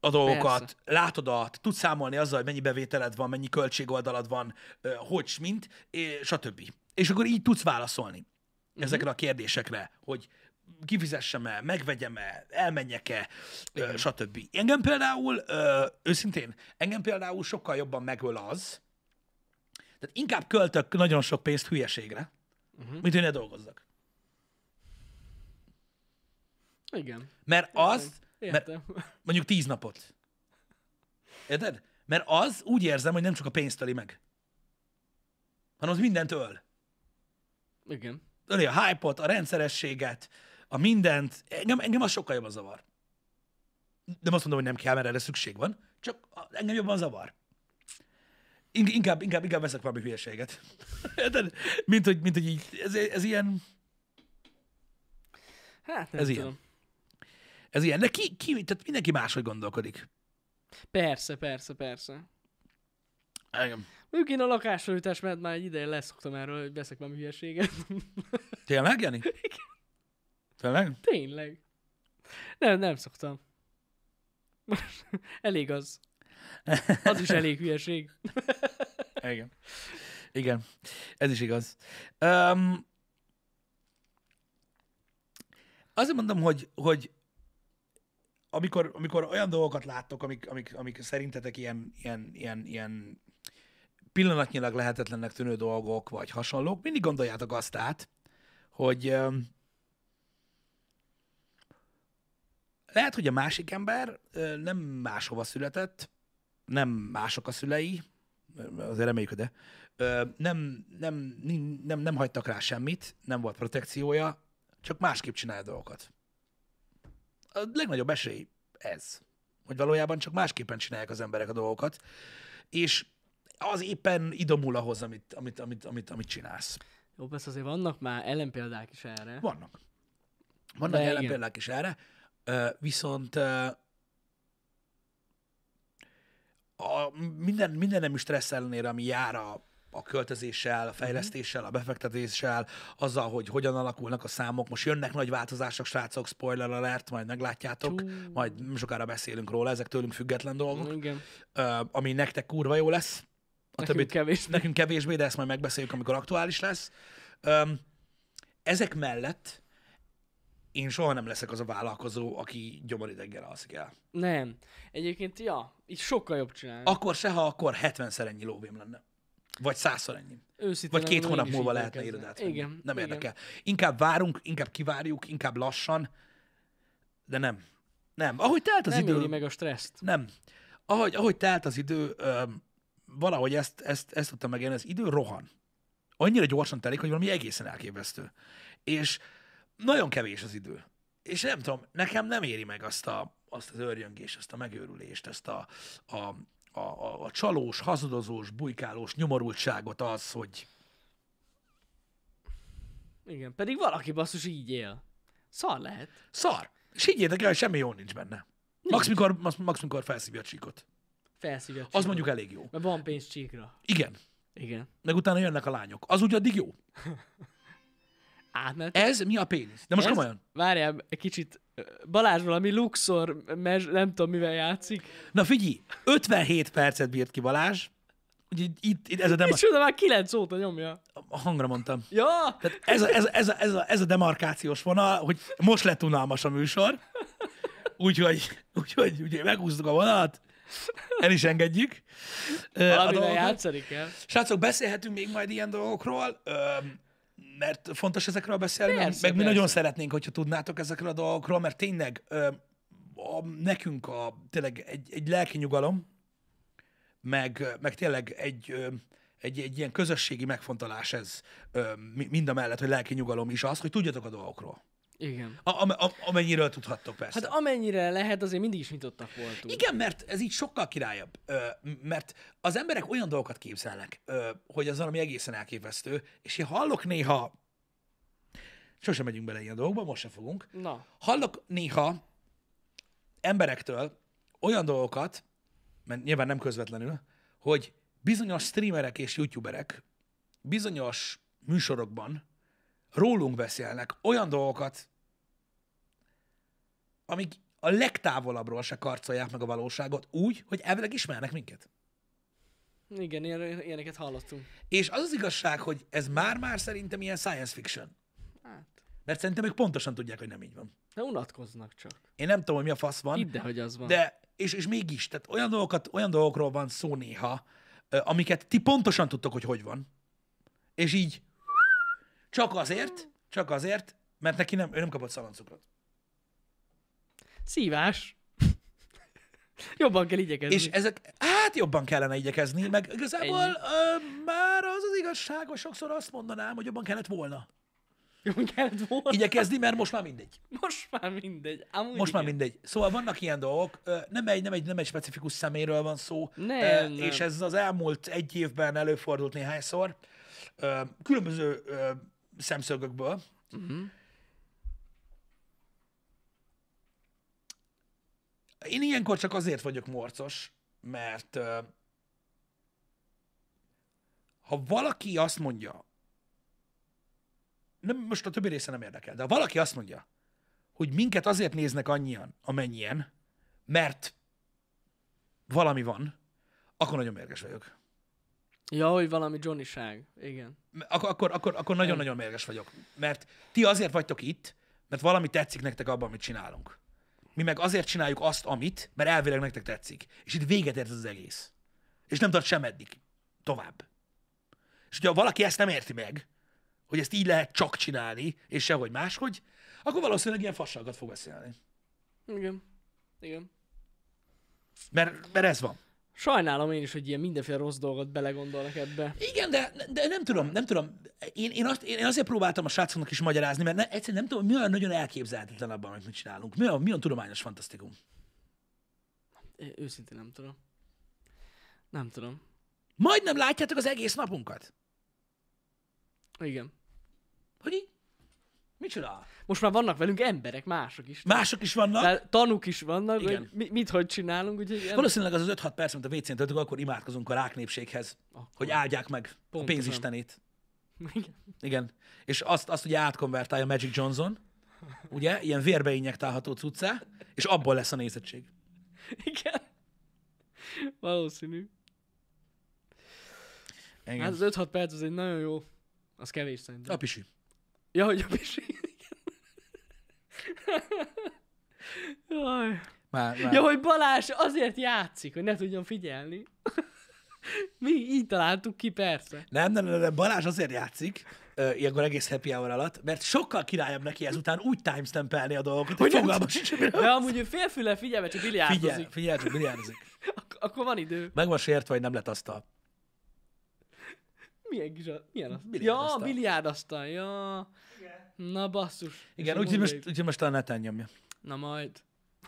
a dolgokat, Persze. látod a, tudsz számolni azzal, hogy mennyi bevételed van, mennyi költségoldalad van, hogy, mint, és stb. És akkor így tudsz válaszolni uh-huh. ezekre a kérdésekre, hogy kifizessem-e, megvegyem-e, elmenjek-e, ö, stb. Engem például, őszintén, engem például sokkal jobban megöl az, tehát inkább költök nagyon sok pénzt hülyeségre, uh-huh. mint hogy ne dolgozzak. Igen. Mert az, mert Értem. mondjuk tíz napot. Érted? Mert az úgy érzem, hogy nem csak a pénzt öli meg, hanem az mindent öl. Igen. Öli a hype-ot, a rendszerességet, a mindent. Engem, engem az sokkal jobban zavar. Nem azt mondom, hogy nem kell, mert erre szükség van, csak engem jobban zavar. In- Inkább, inkább, inkább veszek valami hülyeséget. (laughs) Érted? Mint hogy, mint hogy így, ez, ez ilyen, Hát nem Ez ez ilyen. Ez ilyen. De ki, ki, tehát mindenki máshogy gondolkodik. Persze, persze, persze. Engem. Mondjuk én a lakásfelújítás mert már egy ideje leszoktam erről, hogy veszek valami hülyeséget. (laughs) Tényleg, Jani? Tényleg? Tényleg. Nem, nem szoktam. elég az. Az is elég hülyeség. (laughs) Igen. Igen, ez is igaz. Um, azért mondom, hogy, hogy amikor, amikor olyan dolgokat láttok, amik, amik, amik szerintetek ilyen, ilyen, ilyen, ilyen pillanatnyilag lehetetlennek tűnő dolgok, vagy hasonlók, mindig gondoljátok azt át, hogy lehet, hogy a másik ember nem máshova született, nem mások a szülei, azért reméljük, de nem, nem, nem, nem hagytak rá semmit, nem volt protekciója, csak másképp csinálja dolgokat. A legnagyobb esély ez, hogy valójában csak másképpen csinálják az emberek a dolgokat, és az éppen idomul ahhoz, amit, amit, amit, amit, amit csinálsz. Jó, persze azért vannak már ellenpéldák is erre. Vannak. Vannak De igen. ellenpéldák is erre, viszont a minden, minden nemű stressz ellenére, ami jár a, a költözéssel, a fejlesztéssel, a befektetéssel, azzal, hogy hogyan alakulnak a számok. Most jönnek nagy változások, srácok, spoiler alert, majd meglátjátok, Csú. majd sokára beszélünk róla, ezek tőlünk független dolgok, Igen. ami nektek kurva jó lesz. A Nekünk többit- kevés. Nekünk kevésbé, de ezt majd megbeszéljük, amikor aktuális lesz. Ezek mellett én soha nem leszek az a vállalkozó, aki gyomorideggel alszik el. Nem. Egyébként, ja, így sokkal jobb csinálni. Akkor se, ha akkor 70-szer ennyi lóvém lenne. Vagy százszor ennyi. Őszintén Vagy két hónap múlva lehetne irodát venni. Igen. Nem igen. érdekel. Inkább várunk, inkább kivárjuk, inkább lassan, de nem. Nem. Ahogy telt az Nem idő... éri meg a stresszt. Nem. Ahogy, ahogy telt az idő, öm, valahogy ezt, ezt, ezt tudtam megélni, az idő rohan. Annyira gyorsan telik, hogy valami egészen elképesztő. És nagyon kevés az idő. És nem tudom, nekem nem éri meg azt, a, azt az örjöngést, azt a megőrülést, ezt a, a, a, a, a csalós, hazudozós, bujkálós nyomorultságot az, hogy Igen. Pedig valaki basszus így él. Szar lehet. szar. És higgyétek el, hogy semmi jó nincs benne. Max, mikor, max, mikor felszívja a csíkot. Felszívja. a Az csíkot. mondjuk elég jó. Mert van pénz csíkra. Igen. Igen. Meg utána jönnek a lányok. Az úgy addig jó. (laughs) Átment. Ez mi a pénisz? De most Ez- komolyan. Várjál, egy kicsit. Balázs valami luxor, mez, nem tudom mivel játszik. Na figyelj, 57 percet bírt ki Balázs. Ugye itt, itt, ez a dema... És oda már 9 óta nyomja. A hangra mondtam. Ja! Tehát ez a, ez, a, ez, a, ez, a, ez a demarkációs vonal, hogy most lett unalmas a műsor, úgyhogy, úgyhogy ugye megúsztuk a vonalat, el is engedjük. Valamivel dolgokat. játszani kell. Srácok, beszélhetünk még majd ilyen dolgokról, mert fontos ezekről beszélni, meg, Persze, meg mi persze. nagyon szeretnénk, hogyha tudnátok ezekről a dolgokról, mert tényleg ö, a, nekünk a, tényleg egy, egy lelki nyugalom, meg, meg tényleg egy, ö, egy, egy ilyen közösségi megfontolás ez, ö, mi- mind a mellett, hogy lelki nyugalom is az, hogy tudjatok a dolgokról. Igen. A, a, a, amennyiről tudhattok persze. Hát amennyire lehet, azért mindig is nyitottak voltunk. Igen, mert ez így sokkal királyabb. Ö, mert az emberek olyan dolgokat képzelnek, ö, hogy az valami egészen elképesztő, és én hallok néha, sosem megyünk bele ilyen dolgokba, most se fogunk, Na, hallok néha emberektől olyan dolgokat, mert nyilván nem közvetlenül, hogy bizonyos streamerek és youtuberek bizonyos műsorokban rólunk beszélnek olyan dolgokat, amik a legtávolabbról se karcolják meg a valóságot úgy, hogy elvileg ismernek minket. igen, ilyen, ilyeneket hallottunk. És az az igazság, hogy ez már-már szerintem ilyen science fiction. Hát, Mert szerintem ők pontosan tudják, hogy nem így van. de unatkoznak csak. Én nem tudom, hogy mi a fasz van. Hidd hogy az van. De, és, és mégis, tehát olyan, dolgokat, olyan dolgokról van szó néha, amiket ti pontosan tudtok, hogy hogy van. És így csak azért, csak azért, mert neki nem, ő nem kapott szaloncukrot. Szívás. (laughs) Jobban kell igyekezni. És ezek, hát jobban kellene igyekezni, meg igazából Ennyi. ö, már az az igazság, hogy sokszor azt mondanám, hogy jobban kellett volna Jobban kellett volna. igyekezni, mert most már mindegy. Most már mindegy. Amúgy Most már igen. mindegy. Szóval vannak ilyen dolgok, nem egy, nem egy, nem egy specifikus szeméről van szó, Nem, ö, nem. és ez az elmúlt egy évben előfordult néhányszor, különböző szemszögökből. Mhm. Én ilyenkor csak azért vagyok morcos, mert ha valaki azt mondja, nem, most a többi része nem érdekel, de ha valaki azt mondja, hogy minket azért néznek annyian, amennyien, mert valami van, akkor nagyon mérges vagyok. Ja, hogy valami Johnnyság. Igen. Akkor, akkor, akkor, akkor nagyon-nagyon mérges vagyok. Mert ti azért vagytok itt, mert valami tetszik nektek abban, amit csinálunk. Mi meg azért csináljuk azt, amit, mert elvileg nektek tetszik. És itt véget ért ez az egész. És nem tart sem eddig. Tovább. És hogyha valaki ezt nem érti meg, hogy ezt így lehet csak csinálni, és sehogy máshogy, akkor valószínűleg ilyen fasságokat fog beszélni. Igen. Igen. Mert, mert ez van. Sajnálom én is, hogy ilyen mindenféle rossz dolgot belegondolnak ebbe. Igen, de, de nem tudom, nem tudom. Én, én, azt, én azért próbáltam a srácoknak is magyarázni, mert ne, egyszerűen nem tudom, mi olyan nagyon elképzelhetetlen abban, amit mi csinálunk. Mi olyan, mi olyan tudományos fantasztikum. Én Őszintén nem tudom. Nem tudom. Majdnem látjátok az egész napunkat. Igen. Hogy így? Micsoda? Most már vannak velünk emberek, mások is. Mások is vannak. Tehát tanúk is vannak, Igen. hogy mi, mit, hogy csinálunk, úgyhogy Valószínűleg az az 5-6 perc, amit a WC-n töltünk, akkor imádkozunk a ráknépséghez, Akkor. hogy áldják meg a Pontosan. pénzistenét. Igen. Igen. És azt, azt ugye átkonvertálja Magic Johnson, ugye, ilyen vérbe injektálható cuccá, és abból lesz a nézettség. Igen. Valószínű. Igen. Hát az 5-6 perc az egy nagyon jó. Az kevés szerintem. A pisi. Ja, hogy a pisi. Jaj. Már, már. Ja, hogy Balázs azért játszik, hogy ne tudjon figyelni. Mi így találtuk ki, persze. Nem, nem, nem, nem, Balázs azért játszik, uh, ilyenkor egész happy hour alatt, mert sokkal királyabb neki ezután úgy timestampelni a dolgokat, hogy nem fogalma sincs, hogy miről De amúgy ő félfüle figyelme, csak biliárdozik. Figyelj, csak biliárdozik. Ak- akkor van idő. Meg van sértve, hogy nem lett asztal. Milyen kis a... Milyen az? Ja, Biliárdasztal. biliárdasztal, ja. Na basszus. Igen, úgyhogy most, úgyhogy most a neten nyomja. Na majd.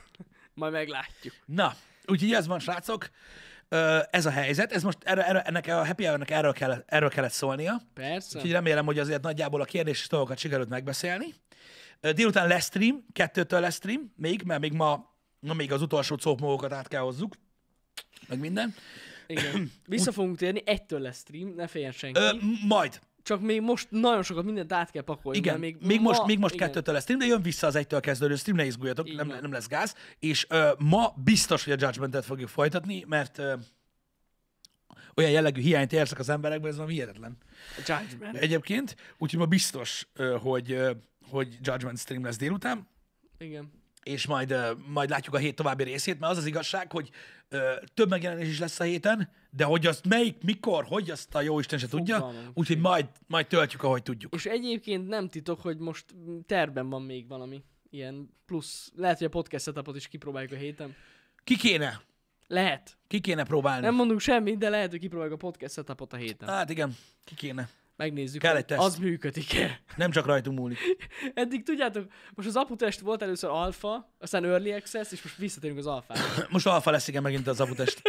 (laughs) majd meglátjuk. Na, úgyhogy ez van, srácok. Ez a helyzet. Ez most erre, erre, ennek a happy hour erről kellett, erről kellett szólnia. Persze. Úgyhogy remélem, hogy azért nagyjából a kérdéses dolgokat sikerült megbeszélni. Délután lesz stream, kettőtől lesz stream, még, mert még ma, ma még az utolsó cópmógokat át kell hozzuk, meg minden. Igen. (coughs) Vissza fogunk térni, egytől lesz stream, ne féljen senki. Ö, majd, Csak még most nagyon sokat mindent át kell pakolni. igen, még, még most, ma- még most igen. kettőtől lesz stream, de jön vissza az egytől kezdődő stream, ne izguljatok, Így nem, nem lesz gáz. És ö, ma biztos, hogy a Judgment-et fogjuk folytatni, mert ö, olyan jellegű hiányt érzek az emberekben, ez valami hihetetlen. A Judgment. Egyébként, úgyhogy ma biztos, hogy, hogy Judgment stream lesz délután, Igen. És majd, majd látjuk a hét további részét, mert az az igazság, hogy ö, több megjelenés is lesz a héten, de hogy azt melyik, mikor, hogy azt a jó Isten se tudja, úgyhogy majd, majd töltjük, ahogy tudjuk. És egyébként nem titok, hogy most terben van még valami ilyen plusz. Lehet, hogy a podcast setupot is kipróbáljuk a héten. Ki kéne? Lehet. Ki kéne próbálni? Nem mondunk semmit, de lehet, hogy kipróbáljuk a podcast setupot a héten. Hát igen, ki kéne. Megnézzük, Kell egy teszt. az működik-e. Nem csak rajtunk múlik. (laughs) Eddig tudjátok, most az aputest volt először alfa, aztán early access, és most visszatérünk az alfára. (laughs) Most alfa lesz, igen, megint az abutest.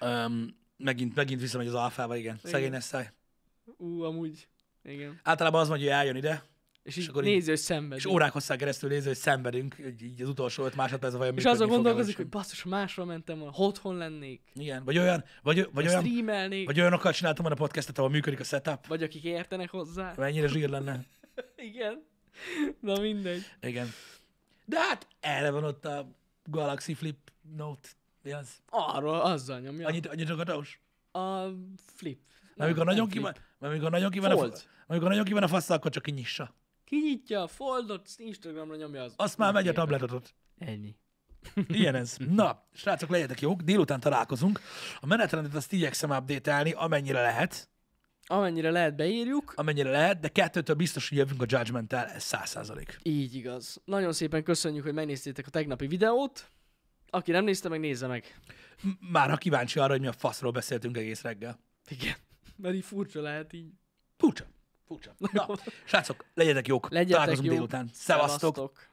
um, (laughs) megint, megint visszamegy az alfába, igen. Szegény száj. Ú, amúgy. Igen. Általában az mondja, hogy eljön ide, És így akkor így- nézi, hogy szenved. és órák hosszá keresztül nézi, hogy szenvedünk, hogy így az utolsó öt másodperc vajon És azon gondolkozik, hogy basszus, másra mentem volna, otthon lennék. Igen, vagy olyan, vagy, vagy, olyan, streamelnék, vagy... olyanokkal csináltam volna a podcastet, ahol működik a setup. vagy akik értenek hozzá. Mennyire zsír lenne. (laughs) Igen. Na mindegy. Igen. De hát erre van ott a Galaxy Flip Note. Mi az? Arról, azzal nyomja. Annyit, annyit ragadós? A flip. Amikor nagyon mert amikor nagyon ki van a, amikor nagyon ki van a fasz, akkor csak kinyissa. Kinyitja a foldot, Instagramra nyomja az. Azt már megy a tabletot ott. Ennyi. (laughs) Ilyen ez. Na, srácok, legyetek jók, délután találkozunk. A menetrendet azt igyekszem update amennyire lehet, Amennyire lehet beírjuk. amennyire lehet, de kettőtől biztos, hogy jövünk a Judgment-tel, ez száz százalék. Így igaz. Nagyon szépen köszönjük, hogy megnéztétek a tegnapi videót. Aki nem nézte, meg nézze meg. Már ha kíváncsi arra, hogy mi a faszról beszéltünk egész reggel. Igen. Mert így furcsa lehet így. Furcsa. Furcsa. Na, srácok, legyetek jók. Legyetek Találkozunk jók. délután. Szevasztok. Szevasztok.